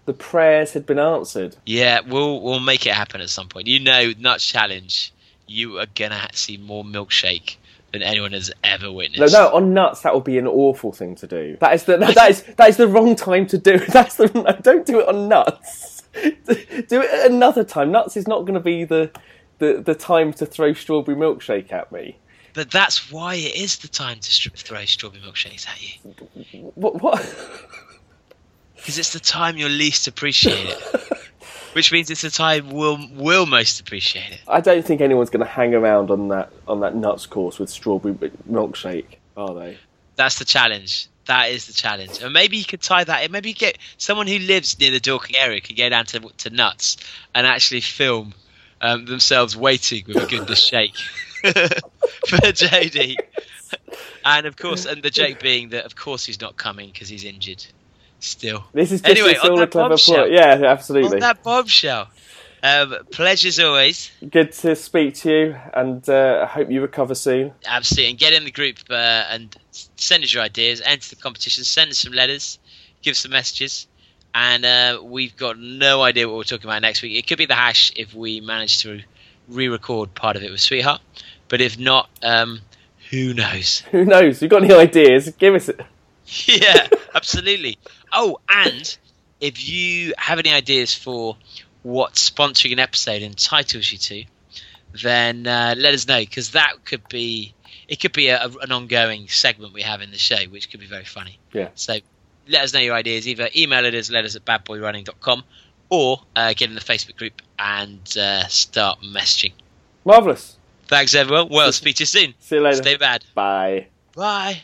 the prayers had been answered. Yeah, we'll we'll make it happen at some point. You know, Nuts Challenge, you are gonna see more milkshake than anyone has ever witnessed. no, no, on nuts that would be an awful thing to do. That is the that is that is the wrong time to do. That's the no, don't do it on nuts. do it another time. Nuts is not going to be the, the the time to throw strawberry milkshake at me. But that's why it is the time to str- throw strawberry milkshakes at you, What? because it's the time you'll least appreciate it. Which means it's the time we'll we'll most appreciate it. I don't think anyone's going to hang around on that on that nuts course with strawberry milkshake, are they? That's the challenge. That is the challenge. And maybe you could tie that in. Maybe get someone who lives near the Dorking area could go down to, to Nuts and actually film um, themselves waiting with a goodness shake for JD. And of course, and the joke being that of course he's not coming because he's injured still. This is just Anyway, on all a that clever plot. Yeah, absolutely. On that bombshell. Um, pleasures always. Good to speak to you, and uh, I hope you recover soon. Absolutely. And get in the group uh, and send us your ideas, enter the competition, send us some letters, give us some messages. And uh, we've got no idea what we're talking about next week. It could be the hash if we manage to re record part of it with Sweetheart. But if not, um, who knows? Who knows? You got any ideas? Give us it. yeah, absolutely. Oh, and if you have any ideas for what sponsoring an episode entitles you to, then uh, let us know because that could be it could be a, an ongoing segment we have in the show, which could be very funny. Yeah. So let us know your ideas. Either email it as letters at badboyrunning.com or uh, get in the Facebook group and uh, start messaging. Marvelous. Thanks, everyone. Well, speak to you soon. See you later. Stay bad. Bye. Bye.